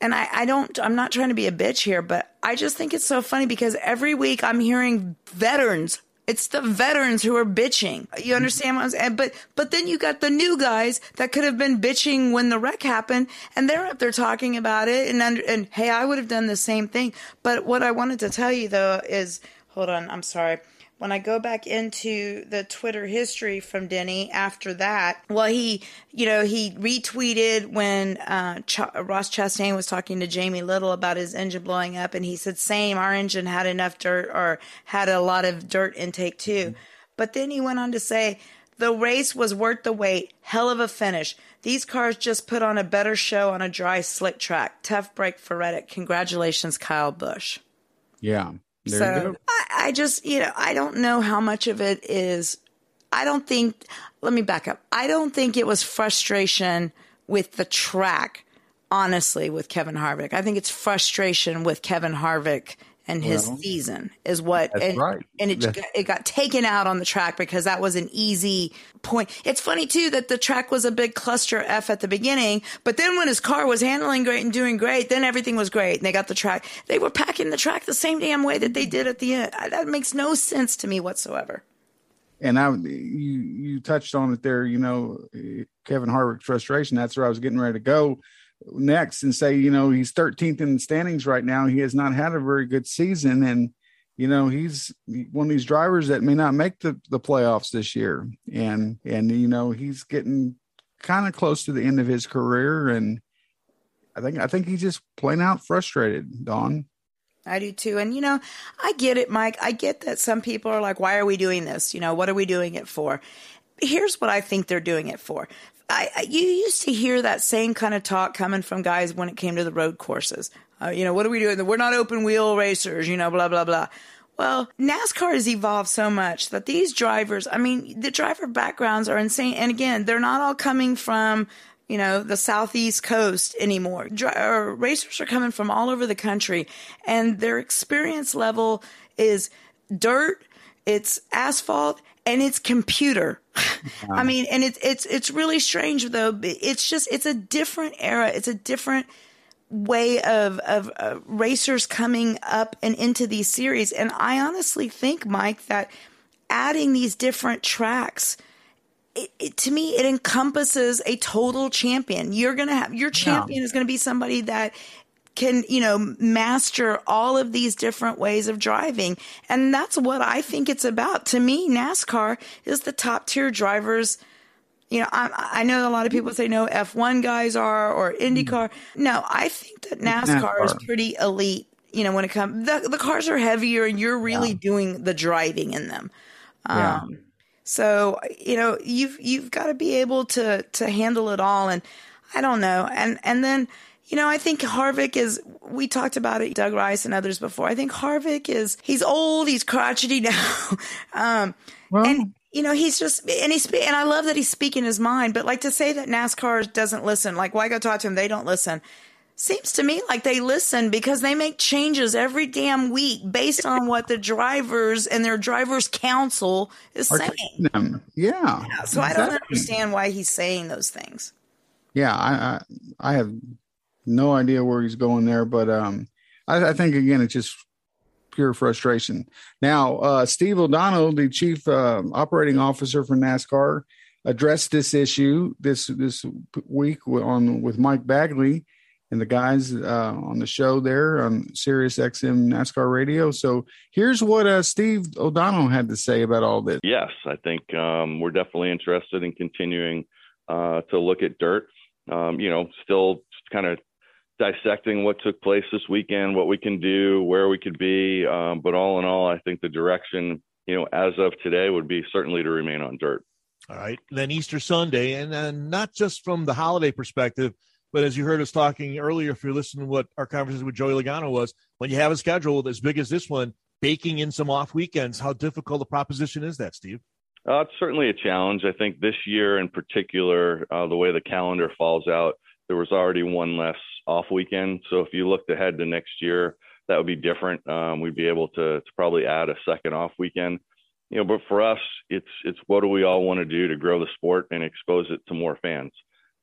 and I I don't I'm not trying to be a bitch here, but I just think it's so funny because every week I'm hearing veterans. It's the veterans who are bitching. You understand what I'm saying? But but then you got the new guys that could have been bitching when the wreck happened, and they're up there talking about it. And under, and hey, I would have done the same thing. But what I wanted to tell you though is, hold on, I'm sorry. When I go back into the Twitter history from Denny after that, well, he, you know, he retweeted when uh, Ch- Ross Chastain was talking to Jamie Little about his engine blowing up, and he said, "Same, our engine had enough dirt or had a lot of dirt intake too." But then he went on to say, "The race was worth the wait. Hell of a finish. These cars just put on a better show on a dry, slick track. Tough break for Reddick. Congratulations, Kyle Busch." Yeah. There so. I, I just, you know, I don't know how much of it is. I don't think. Let me back up. I don't think it was frustration with the track. Honestly, with Kevin Harvick, I think it's frustration with Kevin Harvick and his Well, season is what. and, right. And it That's- it got taken out on the track because that was an easy point. It's funny too that the track was a big cluster F at the beginning, but then when his car was handling great and doing great, then everything was great and they got the track. They were packing the track the same damn way that they did at the end. That makes no sense to me whatsoever. and I you you touched on it there. You know, Kevin Harvick's frustration. That's where I was getting ready to go next and say, you know, he's 13th in the standings right now. He has not had a very good season, and you know he's one of these drivers that may not make the the playoffs this year. And and you know he's getting kind of close to the end of his career, and I think I think he's just plain out frustrated. Don. I do too. And you know, I get it, Mike. I get that some people are like, why are we doing this? You know, what are we doing it for? Here's what I think they're doing it for. I, you used to hear that same kind of talk coming from guys when it came to the road courses. Uh, you know, what are we doing? We're not open wheel racers, you know, blah, blah, blah. Well, NASCAR has evolved so much that these drivers, I mean, the driver backgrounds are insane. And again, they're not all coming from, you know, the southeast coast anymore. Dri- racers are coming from all over the country, and their experience level is dirt, it's asphalt, and it's computer. I mean, and it's it's it's really strange though. It's just it's a different era. It's a different way of of uh, racers coming up and into these series. And I honestly think, Mike, that adding these different tracks. It, it, to me, it encompasses a total champion. You're gonna have your champion is gonna be somebody that can you know master all of these different ways of driving. And that's what i think it's about. To me nascar is the top tier drivers. You know I, I know a lot of people say no f1 guys are or indycar. No i think that nascar, is pretty elite you know when it comes the, the cars are heavier and you're really doing the driving in them. Yeah. um, so you know you've you've got to be able to to handle it all, and I don't know, and and then you know I think Harvick is. We talked about it, Doug Rice and others before. I think Harvick is he's old, he's crotchety now, um, and you know he's just and he's and I love that he's speaking his mind. But like to say that NASCAR doesn't listen, like why go talk to him? They don't listen. Seems to me like they listen because they make changes every damn week based on what the drivers and their drivers council is saying. them. Yeah. So I don't understand why he's saying those things. yeah, I, I I have no idea where he's going there, but um, I, I think again it's just pure frustration. Now, uh, Steve O'Donnell, the chief uh, operating officer for NASCAR, addressed this issue this this week on with Mike Bagley and the guys uh, on the show there on Sirius XM NASCAR Radio. So here's what uh, Steve O'Donnell had to say about all this. Yes, I think um, we're definitely interested in continuing uh, to look at dirt. Um, you know, still kind of dissecting what took place this weekend, what we can do, where we could be. Um, but all in all, I think the direction, you know, as of today would be certainly to remain on dirt. All right. Then Easter Sunday, and then not just from the holiday perspective, but as you heard us talking earlier, if you're listening to what our conversation with Joey Logano was, when you have a schedule as big as this one, baking in some off weekends, how difficult a proposition is that, Steve? Uh, it's certainly a challenge. I think this year in particular, uh, the way the calendar falls out, there was already one less off weekend. So if you looked ahead to next year, that would be different. Um, we'd be able to, to probably add a second off weekend. You know, but for us, it's it's what do we all want to do to grow the sport and expose it to more fans.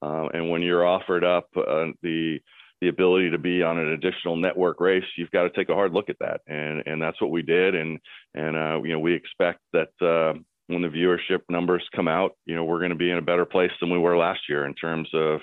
Uh, and when you're offered up uh, the the ability to be on an additional network race, you've got to take a hard look at that, and and that's what we did. And and uh, you know we expect that uh, when the viewership numbers come out, you know we're going to be in a better place than we were last year in terms of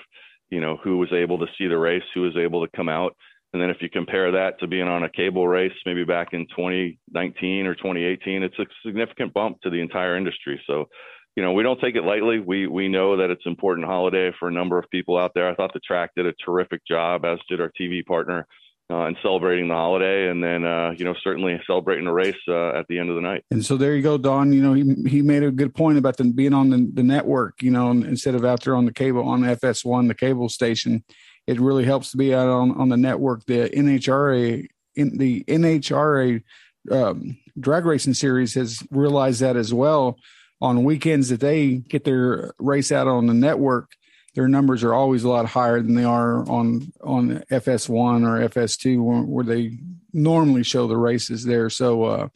you know, who was able to see the race, who was able to come out. And then if you compare that to being on a cable race, maybe back in 2019 or 2018, it's a significant bump to the entire industry. So, you know, we don't take it lightly. We we know that it's an important holiday for a number of people out there. I thought the track did a terrific job, as did our TV partner uh, and celebrating the holiday, and then uh, you know certainly celebrating the race uh, at the end of the night. And so there you go, Don. You know he he made a good point about them being on the, the network. You know instead of out there on the cable on FS1, the cable station, it really helps to be out on on the network. The NHRA in the NHRA um, drag racing series has realized that as well. On weekends that they get their race out on the network, their numbers are always a lot higher than they are on on FS1 or FS2 where, where they normally show the races there. So uh,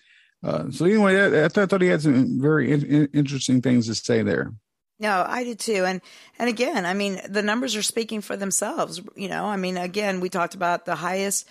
uh, so anyway, I, I, thought, he had some very in, interesting things to say there. No, I did too. And and again, I mean, the numbers are speaking for themselves. You know, I mean, again, we talked about the highest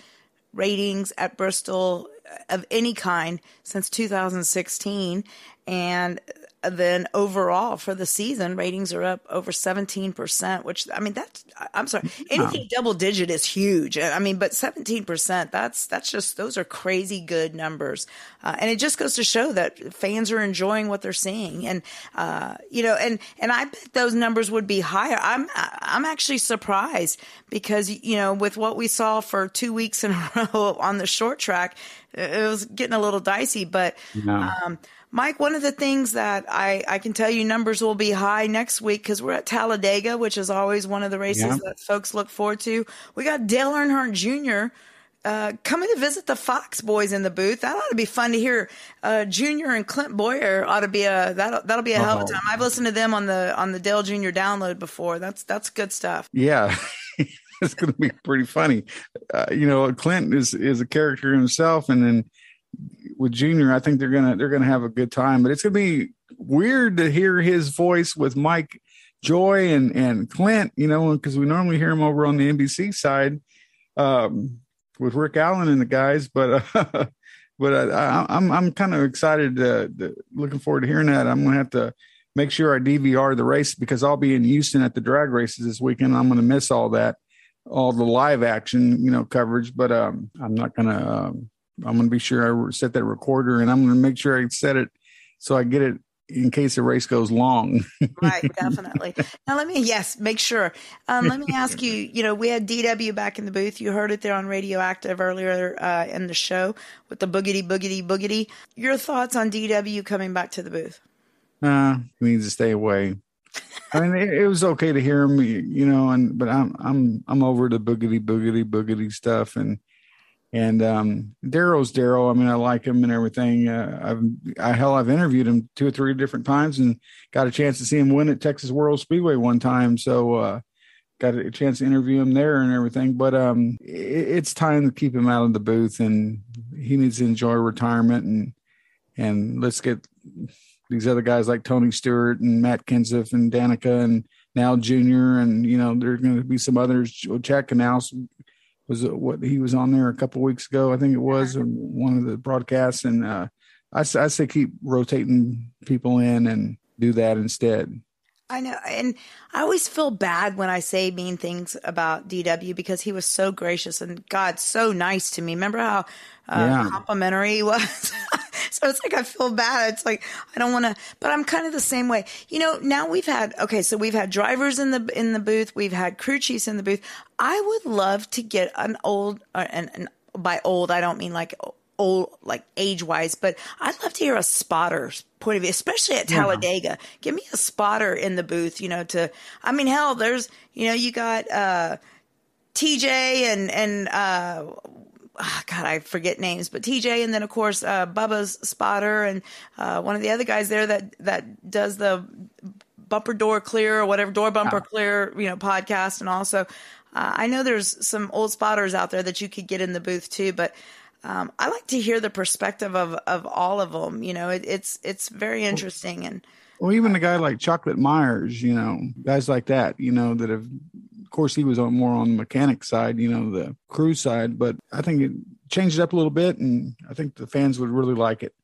ratings at Bristol of any kind since 2016, and then overall for the season, ratings are up over 17%, which I mean, that's, I'm sorry, anything double digit is huge. I mean, but 17%, that's, that's just, those are crazy good numbers. Uh, and it just goes to show that fans are enjoying what they're seeing. And, uh, you know, and, and I bet those numbers would be higher. I'm, I'm actually surprised because, you know, with what we saw for two weeks in a row on the short track, it was getting a little dicey, but, no. um, Mike, one of the things that I, I can tell you numbers will be high next week because we're at Talladega, which is always one of the races yeah. that folks look forward to. We got Dale Earnhardt Jr. Uh, coming to visit the Fox boys in the booth. That ought to be fun to hear. Uh, Junior and Clint Bowyer ought to be a that that'll be a hell of a time. I've listened to them on the on the Dale Jr. download before. That's that's good stuff. Yeah. it's going to be pretty funny. Uh, you know, Clint is is a character himself, and then with Junior, I think they're gonna they're gonna have a good time. But it's gonna be weird to hear his voice with Mike Joy and and Clint, you know, because we normally hear him over on the NBC side um, with Rick Allen and the guys. But uh, but I, I'm I'm kind of excited, to, looking forward to hearing that. I'm gonna have to make sure I DVR the race because I'll be in Houston at the drag races this weekend. I'm gonna miss all that all the live action, you know, coverage, but um, I'm not gonna um, I'm going to be sure I set that recorder and I'm going to make sure I set it so I get it in case the race goes long. right, definitely. Now let me yes, make sure. Um, let me ask you. You know, we had DW back in the booth. You heard it there on Radioactive earlier uh, in the show with the boogity boogity boogity. Your thoughts on DW coming back to the booth? Uh, he needs to stay away. I mean, it, it, was okay to hear him, you know, and but I'm I'm I'm over the boogity boogity boogity stuff, and and um, Darrell's Darrell. I mean, I like him and everything. Uh, I've I, hell, I've interviewed him two or three different times and got a chance to see him win at Texas World Speedway one time. So uh, got a chance to interview him there and everything. But um, it, it's time to keep him out of the booth, and he needs to enjoy retirement and and let's get these other guys like Tony Stewart and Matt Kenseth and Danica and now Junior and you know there's going to be some others. Chad Knaus was what he was on there a couple weeks ago. I think it was one of the broadcasts, and uh, I, I say keep rotating people in and do that instead. I know. And I always feel bad when I say mean things about DW because he was so gracious and God, so nice to me. Remember how uh, Yeah. complimentary he was? so it's like I feel bad. It's like I don't want to, but I'm kind of the same way. You know, now we've had okay, so we've had drivers in the in the booth, we've had crew chiefs in the booth. I would love to get an old, uh, and, and by old I don't mean like old, like age wise, but I'd love to hear a spotter's point of view, especially at Yeah. Talladega. Give me a spotter in the booth, you know. To I mean, hell, there's you know you got. uh TJ and and uh ah, God, I forget names, but TJ and then of course uh Bubba's spotter and uh one of the other guys there that that does the bumper door clear or whatever door bumper clear, you know, podcast and also uh, I know there's some old spotters out there that you could get in the booth too, but um, I like to hear the perspective of, of all of them. You know, it, it's it's very interesting and Well, even a guy like Chocolate Myers, you know, guys like that, you know, that have, course, he was on more on the mechanic side, you know, the crew side, but I think it changed it up a little bit, and I think the fans would really like it.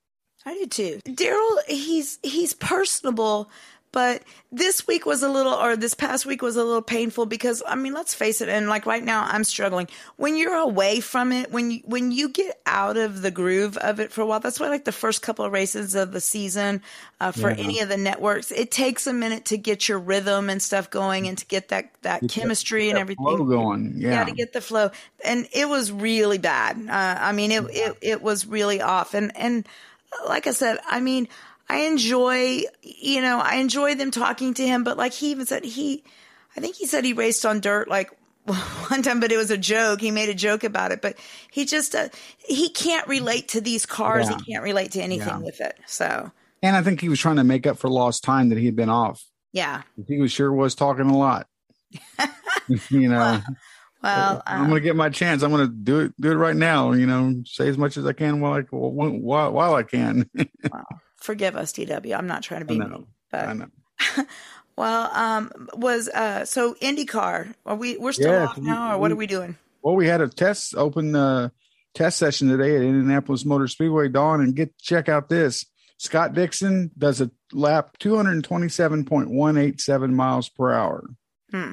I do too. Darrell, he's he's personable, but this week was a little, or this past week was a little painful because I mean, let's face it, and like right now, I'm struggling. When you're away from it, when you when you get out of the groove of it for a while, that's why like the first couple of races of the season uh, for Yeah. any of the networks, it takes a minute to get your rhythm and stuff going, and to get that that Get that- chemistry and that everything flow going, yeah. to get the flow and it was really bad uh, i mean it, it it was really off and and like i said i mean i enjoy you know i enjoy them talking to him but like he even said he i think he said he raced on dirt like one time but it was a joke he made a joke about it but he just uh, he can't relate to these cars Yeah. he can't relate to anything Yeah. with it so And I think he was trying to make up for lost time that he had been off. yeah He was sure was talking a lot. you know, well I'm going to get my chance. I'm going to do it, do it right now. You know, say as much as I can while I while, while I can. forgive us dw i'm not trying to I be know. mean but I know. Well, um, was uh, so IndyCar? Are we? We're still Yeah, off now, or what are we doing? Well, we had a test open uh, test session today at Indianapolis Motor Speedway, Dawn, and get check out this. Scott Dixon does a lap 227.187 miles per hour, Hmm.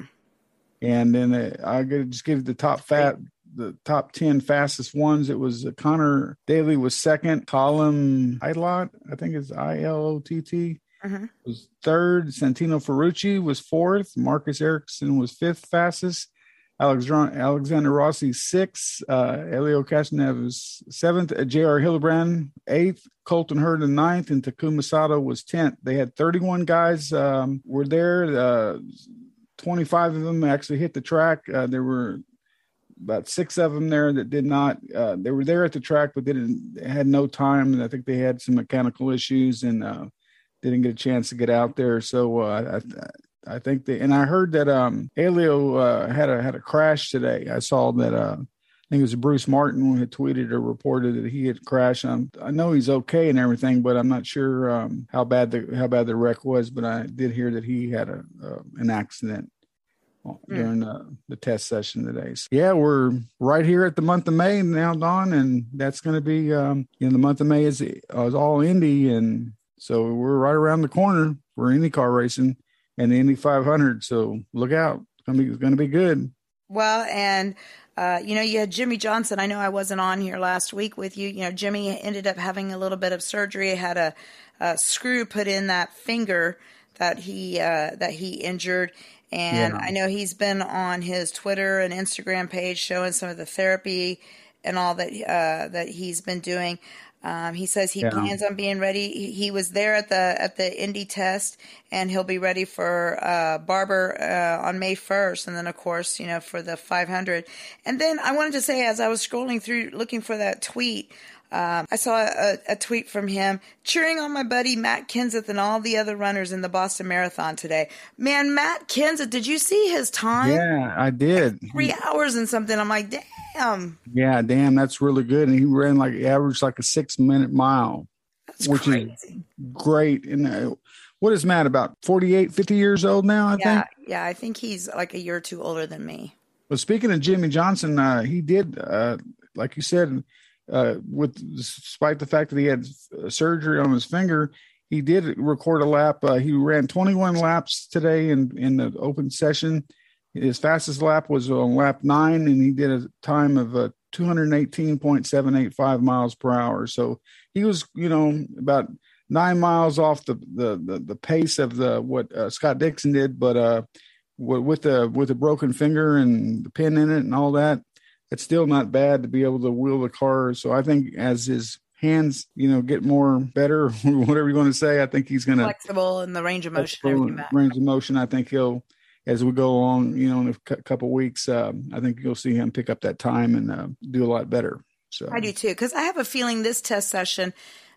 and then uh, I could just give the top fat the top 10 fastest ones. It was uh, Connor Daly was second, Colin Ilott, I think it's I L O T T Mhm. was third. Santino Ferrucci was fourth. Marcus Ericsson was fifth fastest. Alexander Rossi sixth. Uh, Elio Castroneves was seventh. Uh, J.R. Hildebrand eighth. Colton Herta in ninth, and Takuma Sato was tenth. They had 31 guys um, were there. Uh, 25 of them actually hit the track. Uh, there were about six of them there that did not. Uh, they were there at the track, but didn't had no time, and I think they had some mechanical issues and uh, didn't get a chance to get out there. So uh, I, I think they and I heard that um, Elio uh, had a had a crash today. I saw that. Uh, I think it was Bruce Martin who had tweeted or reported that he had crashed. Um, I know he's okay and everything, but I'm not sure um, how bad the how bad the wreck was. But I did hear that he had a uh, an accident during the, the test session today. So, yeah, we're right here at the month of May now, Don, and that's going to be um, you know the month of May is is all Indy, and so we're right around the corner for IndyCar racing and the Indy 500. So look out, it's gonna be it's gonna be good. Well, and uh, you know, you had Jimmie Johnson. I know I wasn't on here last week with you. You know, Jimmy ended up having a little bit of surgery. Had a, a screw put in that finger that he uh, that he injured. And Yeah. I know he's been on his Twitter and Instagram page showing some of the therapy and all that uh, that he's been doing. Um, he says he Yeah. plans on being ready. He, he was there at the at the Indy test, and he'll be ready for uh, Barber uh, on May first, and then of course you know for the 500. And then I wanted to say, as I was scrolling through looking for that tweet. Um, I saw a, a tweet from him cheering on my buddy Matt Kenseth and all the other runners in the Boston Marathon today. Man, Matt Kenseth, did you see his time? Yeah, I did. Three hours and something. I'm like, damn. Yeah, damn, that's really good. And he ran like average like a six minute mile, which is great. And uh, what is Matt about 48, 50 years old now? I yeah, think. yeah. I think he's like a year or two older than me. Well, speaking of Jimmie Johnson, uh, he did, uh, like you said, uh, with despite the fact that he had uh, surgery on his finger, he did record a lap. Uh, he ran 21 laps today in in the open session. His fastest lap was on lap nine, and he did a time of uh, 218.785 miles per hour. So he was, you know, about nine miles off the the the, the pace of the what uh, Scott Dixon did, but uh, with the with a broken finger and the pin in it and all that, it's still not bad to be able to wheel the car. So I think as his hands, you know, get more better, whatever you want to say, I think he's going to flexible in the range of motion. Range of motion. I think he'll, as we go along, you know, in a couple weeks, uh, I think you'll see him pick up that time and uh, do a lot better. So I do too, because I have a feeling this test session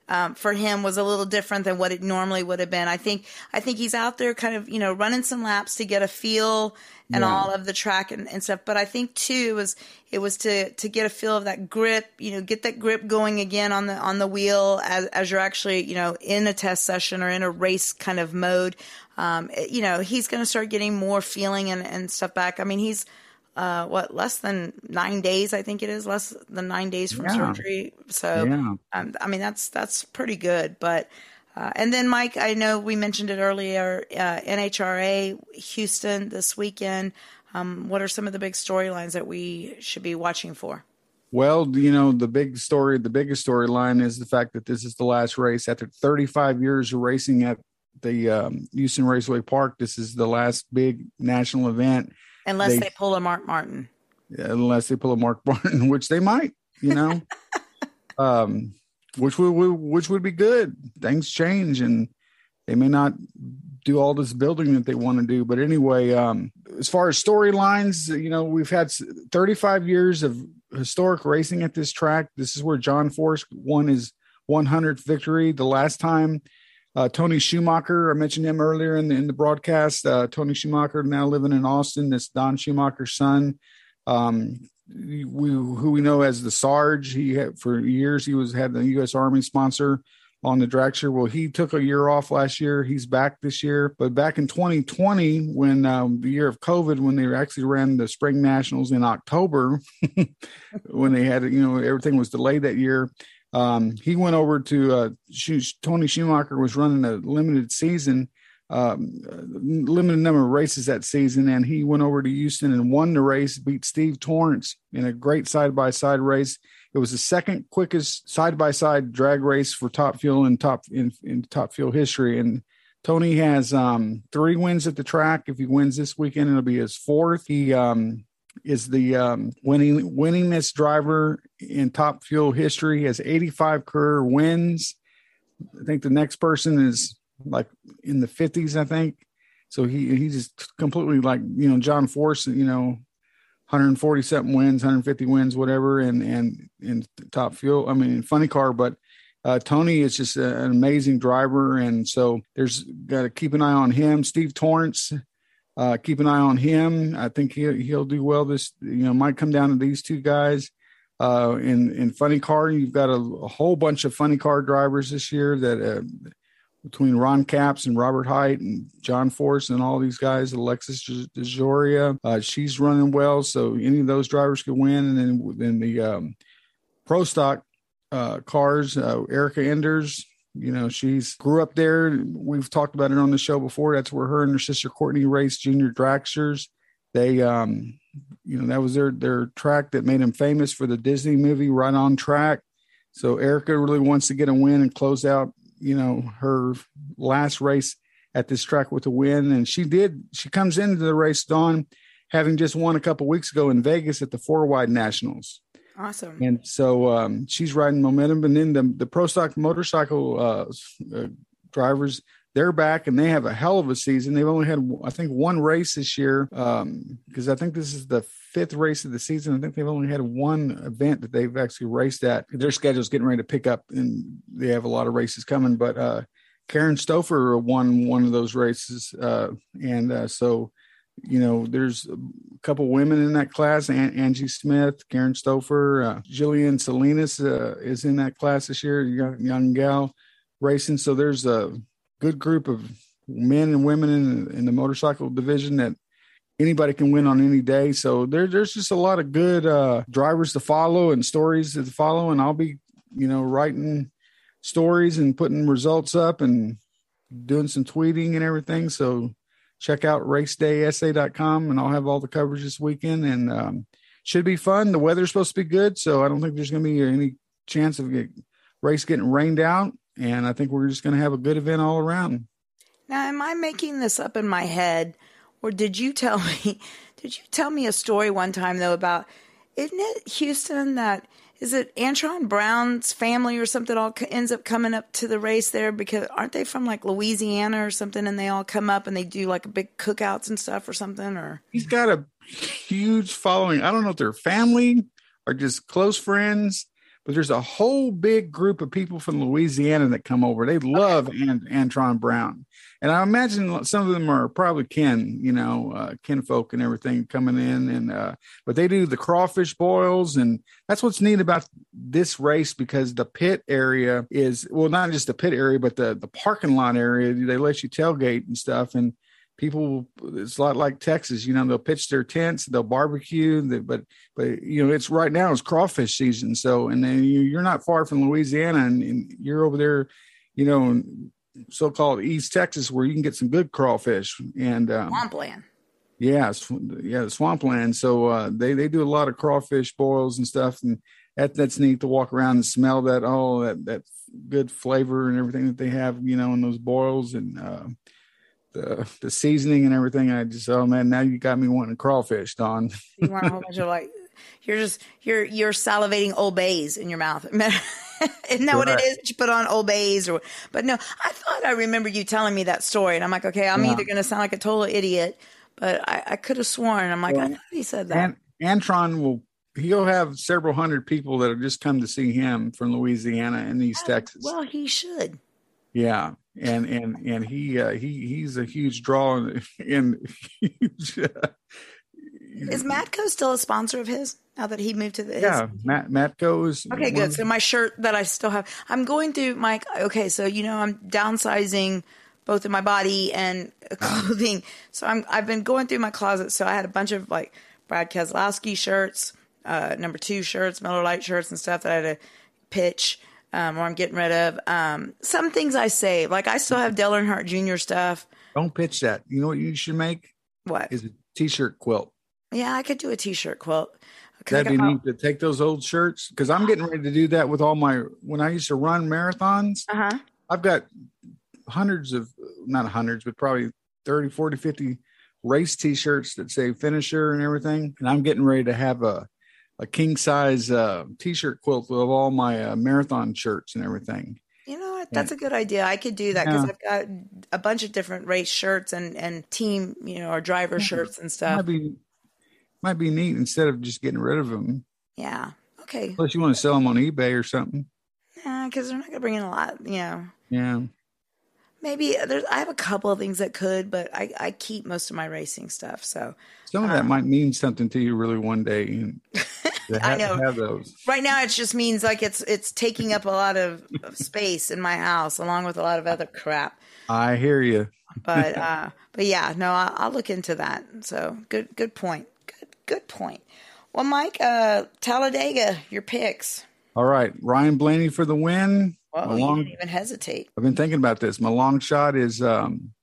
um, for him was a little different than what it normally would have been. I think I think he's out there kind of you know running some laps to get a feel and yeah. all of the track and, and, stuff. But I think too it was it was to to get a feel of that grip, you know, get that grip going again on the on the wheel as as you're actually you know in a test session or in a race kind of mode. Um, you know, he's going to start getting more feeling and, and stuff back. I mean, he's uh, what less than nine days i think it is less than nine days from yeah. surgery so yeah. um, i mean that's that's pretty good but uh, and then mike i know we mentioned it earlier uh, nhra houston this weekend um, what are some of the big storylines that we should be watching for well, you know, the big story, the biggest storyline is the fact that this is the last race after 35 years of racing at the um, Houston Raceway Park. This is the last big national event Unless they, they pull a Mark Martin. Yeah, unless they pull a Mark Martin, which they might, you know. um, which would, which would be good. Things change and they may not do all this building that they want to do. But anyway, um, as far as storylines, you know, we've had 35 years of historic racing at this track. This is where John Force won his 100th victory. The last time uh, Tony Schumacher, I mentioned him earlier in the, in the broadcast. Uh, Tony Schumacher now living in Austin. That's Don Schumacher's son. Um, we, who we know as the Sarge. He had, for years he was had the U.S. Army sponsor on the dragster. Well, he took a year off last year. He's back this year. But back in 2020, when um, the year of COVID, when they actually ran the Spring Nationals in October, when they had you know everything was delayed that year. Um, he went over to uh, Tony Schumacher was running a limited season, um, limited number of races that season, and he went over to Houston and won the race, beat Steve Torrence in a great side by side race. It was the second quickest side by side drag race for Top Fuel in top in, in Top Fuel history, and Tony has um, three wins at the track. If he wins this weekend, it'll be his fourth. He um, is the um, winning winningest driver in Top Fuel history. He has 85 career wins. I think the next person is like in the 50s. I think so. He he's just completely like you know John Force. You know, 140 something wins, 150 wins, whatever, and and in Top Fuel. I mean, funny car, but. Uh, Tony is just a, an amazing driver, and so there's got to keep an eye on him. Steve Torrence, uh, keep an eye on him. I think he'll he'll do well. This you know might come down to these two guys. Uh, in in funny car, you've got a, a, whole bunch of funny car drivers this year that uh, between Ron Capps and Robert Hight and John Force and all these guys, Alexis DeJoria, uh, she's running well. So any of those drivers could win. And then then the um, pro stock uh, cars, uh, Erica Enders, you know, she's grew up there. We've talked about it on the show before. That's where her and her sister Courtney raced junior dragsters. They, um, you know, that was their their track that made them famous for the Disney movie Right on Track. So Erica really wants to get a win and close out, you know, her last race at this track with a win. And she did. She comes into the race, Dawn, having just won a couple weeks ago in Vegas at the Four Wide Nationals. Awesome. And so um, she's riding momentum. And then the, the pro stock motorcycle uh, uh, drivers, they're back and they have a hell of a season. They've only had, I think, one race this year because um, I think this is the fifth race of the season. I think they've only had one event that they've actually raced at. Their schedule's getting ready to pick up and they have a lot of races coming. But uh, Karen Stoffer won one of those races. Uh, and uh, so you know, there's a couple women in that class: Angie Smith, Karen Stoffer, uh, Jillian Salinas uh, is in that class this year. Young, young gal racing. So there's a good group of men and women in, in the motorcycle division that anybody can win on any day. So there, there's just a lot of good uh, drivers to follow and stories to follow. And I'll be, you know, writing stories and putting results up and doing some tweeting and everything. So check out raceday.sa.com and I'll have all the coverage this weekend and um, should be fun. The weather's supposed to be good, so I don't think there's going to be any chance of get, race getting rained out. And I think we're just going to have a good event all around. Now, am I making this up in my head, or did you tell me? Did you tell me a story one time though about? Isn't it Houston that is it Antron Brown's family or something all ends up coming up to the race there because aren't they from like Louisiana or something and they all come up and they do like big cookouts and stuff or something or he's got a huge following. I don't know if they're family or just close friends, but there's a whole big group of people from Louisiana that come over. They love Ant- Antron Brown. And I imagine some of them are probably kin, you know, uh, kinfolk and everything coming in. And, uh, but they do the crawfish boils. And that's what's neat about this race because the pit area is, well, not just the pit area, but the, the parking lot area. They let you tailgate and stuff. And, people it's a lot like texas you know they'll pitch their tents they'll barbecue they, but but you know it's right now it's crawfish season so and then you, are not far from louisiana and, and, you're over there you know so-called east texas where you can get some good crawfish and um, swampland yeah yeah the swampland so uh, they they do a lot of crawfish boils and stuff and that that's neat to walk around and smell that all oh, that that good flavor and everything that they have you know in those boils and uh, the the seasoning and everything. I just oh man, now you got me wanting crawfish, Don. you want a whole bunch of like you're just you're you're salivating Old Bays in your mouth. Isn't that what it is? You put on Old Bays or but no, I thought I remember you telling me that story, and I'm like, okay, I'm yeah. either gonna sound like a total idiot, but I, I could have sworn. I'm like, well, I thought he said that. An- Antron will he'll have several hundred people that have just come to see him from Louisiana and East oh, Texas. Well, he should. Yeah, and and and he uh, he he's a huge draw and, and huge. Uh, is Matco still a sponsor of his now that he moved to the? Yeah, Matt Matco is okay. Good. So my shirt that I still have, I'm going through my. Okay, so you know I'm downsizing both in my body and clothing. So I'm I've been going through my closet. So I had a bunch of like Brad Keselowski shirts, uh, number two shirts, Miller Lite shirts, and stuff that I had to pitch um, or I'm getting rid of. Um, some things I save, like I still have Dale Earnhardt Jr. stuff. Don't pitch that. You know what you should make? What is a t-shirt quilt? Yeah, I could do a t-shirt quilt. That'd be neat to take those old shirts because I'm getting ready to do that with all my. When I used to run marathons, uh-huh. I've got hundreds of, not hundreds, but probably 30, 40, 50 race t-shirts that say finisher and everything. And I'm getting ready to have a a king size uh, t-shirt quilt of all my uh, marathon shirts and everything. You know what? That's a good idea. I could do that because yeah. I've got a bunch of different race shirts and and team, you know, or driver yeah. shirts and stuff. Be might be neat instead of just getting rid of them. Yeah. Okay. Plus, you want to sell them on eBay or something. Yeah, because they're not going to bring in a lot. You know. Yeah. Maybe there's. I have a couple of things that could, but I I keep most of my racing stuff. So some of that um, might mean something to you really one day. And I know. Right now, it just means like it's it's taking up a lot of, of space in my house, along with a lot of other crap. I hear you. but uh, but yeah, no, I'll, I'll, look into that. So good good point. Good point. Well, Mike, uh, Talladega, your picks. All right, Ryan Blaney for the win. Well, you didn't even hesitate. I've been thinking about this. My long shot is um,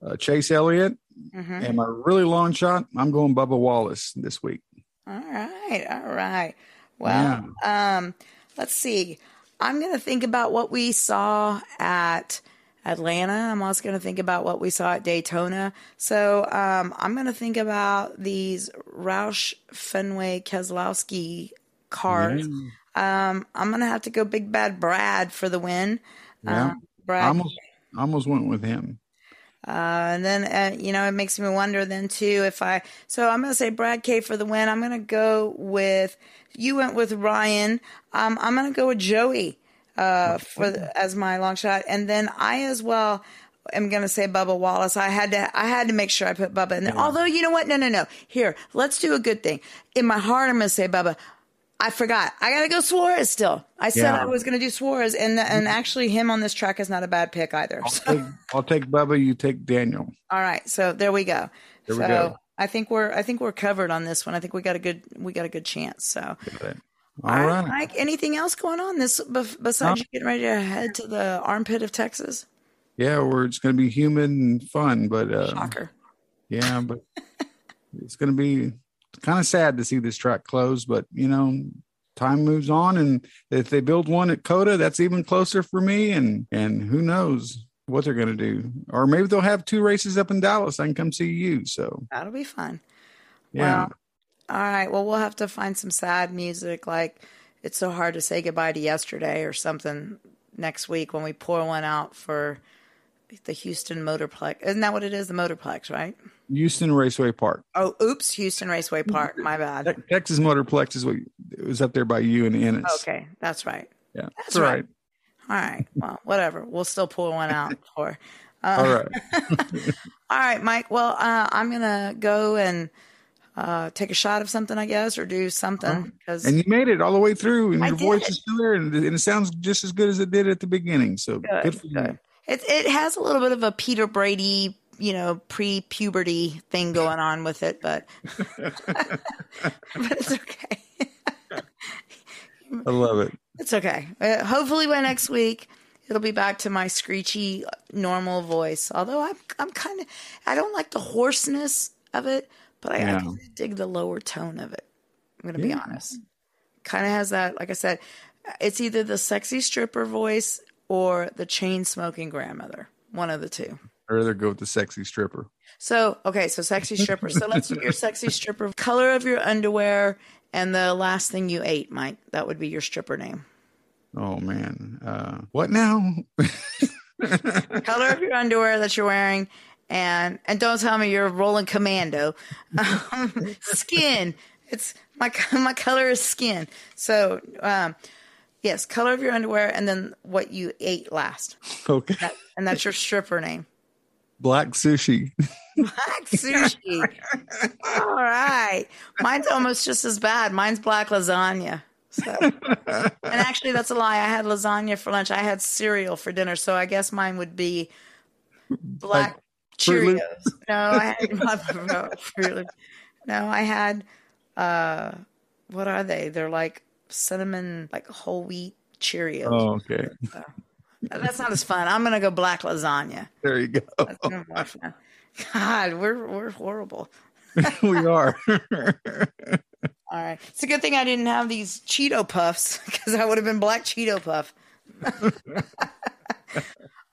uh, Chase Elliott, mm-hmm. and my really long shot, I'm going Bubba Wallace this week. All right, all right. Well, yeah. um, let's see. I'm going to think about what we saw at Atlanta. I'm also going to think about what we saw at Daytona. So um, I'm going to think about these Roush Fenway Keselowski cars. Um, I'm going to have to go Big Bad Brad for the win. Yeah. Um, Brad. I almost, almost went with him. Uh, and then, uh, you know, it makes me wonder then too if I. So I'm going to say Brad K for the win. I'm going to go with. You went with Ryan. Um, I'm going to go with Joey uh, for the, as my long shot, and then I as well am going to say Bubba Wallace. I had to. I had to make sure I put Bubba in there. Yeah. Although you know what? No, no, no. Here, let's do a good thing. In my heart, I'm going to say Bubba. I forgot. I gotta go Suarez still. I said yeah. I was gonna do Suarez, and and actually him on this track is not a bad pick either. I'll, so. take, I'll take Bubba. You take Daniel. All right, so there we go. There so we go. I think we're I think we're covered on this one. I think we got a good we got a good chance. So. All right. Mike, anything else going on this besides getting ready to head to the armpit of Texas? Yeah, where it's going to be humid and fun, but uh, Shocker. yeah, but it's going to be kind of sad to see this track close. But you know, time moves on, and if they build one at Coda, that's even closer for me. And and who knows what they're going to do, or maybe they'll have two races up in Dallas. I can come see you. So That'll be fun. yeah, Well, all right. Well, we'll have to find some sad music like It's So Hard to Say Goodbye to Yesterday or something next week when we pour one out for the Houston Motorplex. Isn't that what it is? The Motorplex, right? Houston Raceway Park, Oh, oops. Houston Raceway Park. My bad. Texas Motorplex is what it was up there by you and Ennis. Okay. That's right. Yeah, That's right. All right. Well, whatever. We'll still pour one out for. Uh, All right. all right, Mike. Well, uh, I'm gonna go and uh, take a shot of something, I guess, or do something because And you made it all the way through, and I your voice is still there, and, and it sounds just as good as it did at the beginning. So good, Good, for you. it it has a little bit of a Peter Brady, you know, pre-puberty thing going on with it, but but it's okay. I love it. It's okay. Uh, hopefully by next week it'll be back to my screechy normal voice. Although I'm I'm kind of I don't like the hoarseness of it, but I, I Yeah. of dig the lower tone of it. I'm gonna be honest. Kind of has that, like I said, it's either the sexy stripper voice or the chain smoking grandmother. One of the two. I'd rather go with the sexy stripper. So, okay, so sexy stripper. So let's do your sexy stripper color of your underwear and the last thing you ate, Mike. That would be your stripper name. Oh man, uh, what now? color of your underwear that you're wearing, and and don't tell me you're rolling commando. Um, skin. It's my my color is skin. So um, yes, color of your underwear, and then what you ate last, okay, That- and that's your stripper name. black sushi. Black sushi. All right, mine's almost just as bad. Mine's black lasagna. So, and actually, that's a lie. I had lasagna for lunch. I had cereal for dinner, so I guess mine would be black Cheerios. No, I had no, no, I had uh, what are they? They're like cinnamon, like whole wheat Cheerios. Oh, okay. That's not as fun. I'm gonna go black lasagna. There you go. That's gonna be more fun. God, we're we're horrible. we are. All right, it's a good thing I didn't have these Cheeto puffs because I would have been black Cheeto puff.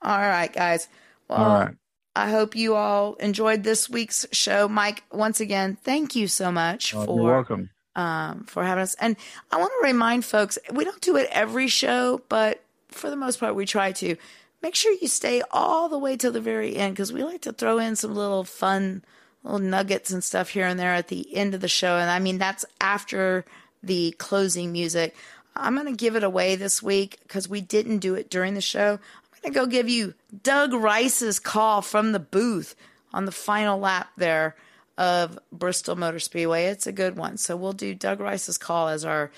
all right, guys. Well, All right. I hope you all enjoyed this week's show. Mike, once again, thank you so much Oh, for welcome. um, for having us. And I want to remind folks, we don't do it every show, but for the most part, we try to. Make sure you stay all the way till the very end because we like to throw in some little fun little nuggets and stuff here and there at the end of the show. And I mean, that's after the closing music. I'm going to give it away this week because we didn't do it during the show. To go give you Doug Rice's call from the booth on the final lap there of Bristol Motor Speedway. It's a good one. So we'll do Doug Rice's call as our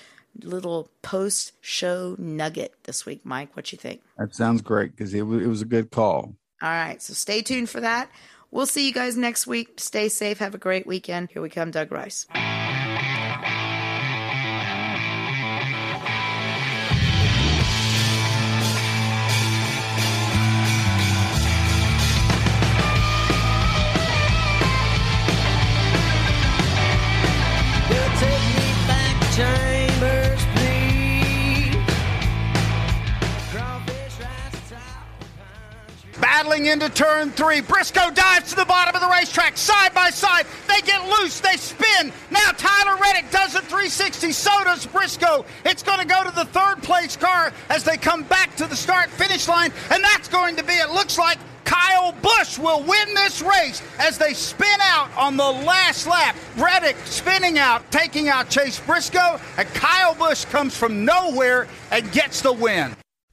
little post show nugget this week. Mike, what you think? That sounds great because it, wa- it was a good call. All right. So stay tuned for that. We'll see you guys next week. Stay safe. Have a great weekend. Here we come, Doug Rice. Battling into turn three. Briscoe dives to the bottom of the racetrack, side by side. They get loose, they spin. Now Tyler Reddick does a 360. So does Briscoe. It's going to go to the third place car as they come back to the start finish line. And that's going to be, it looks like Kyle Busch will win this race as they spin out on the last lap. Reddick spinning out, taking out Chase Briscoe, and Kyle Busch comes from nowhere and gets the win.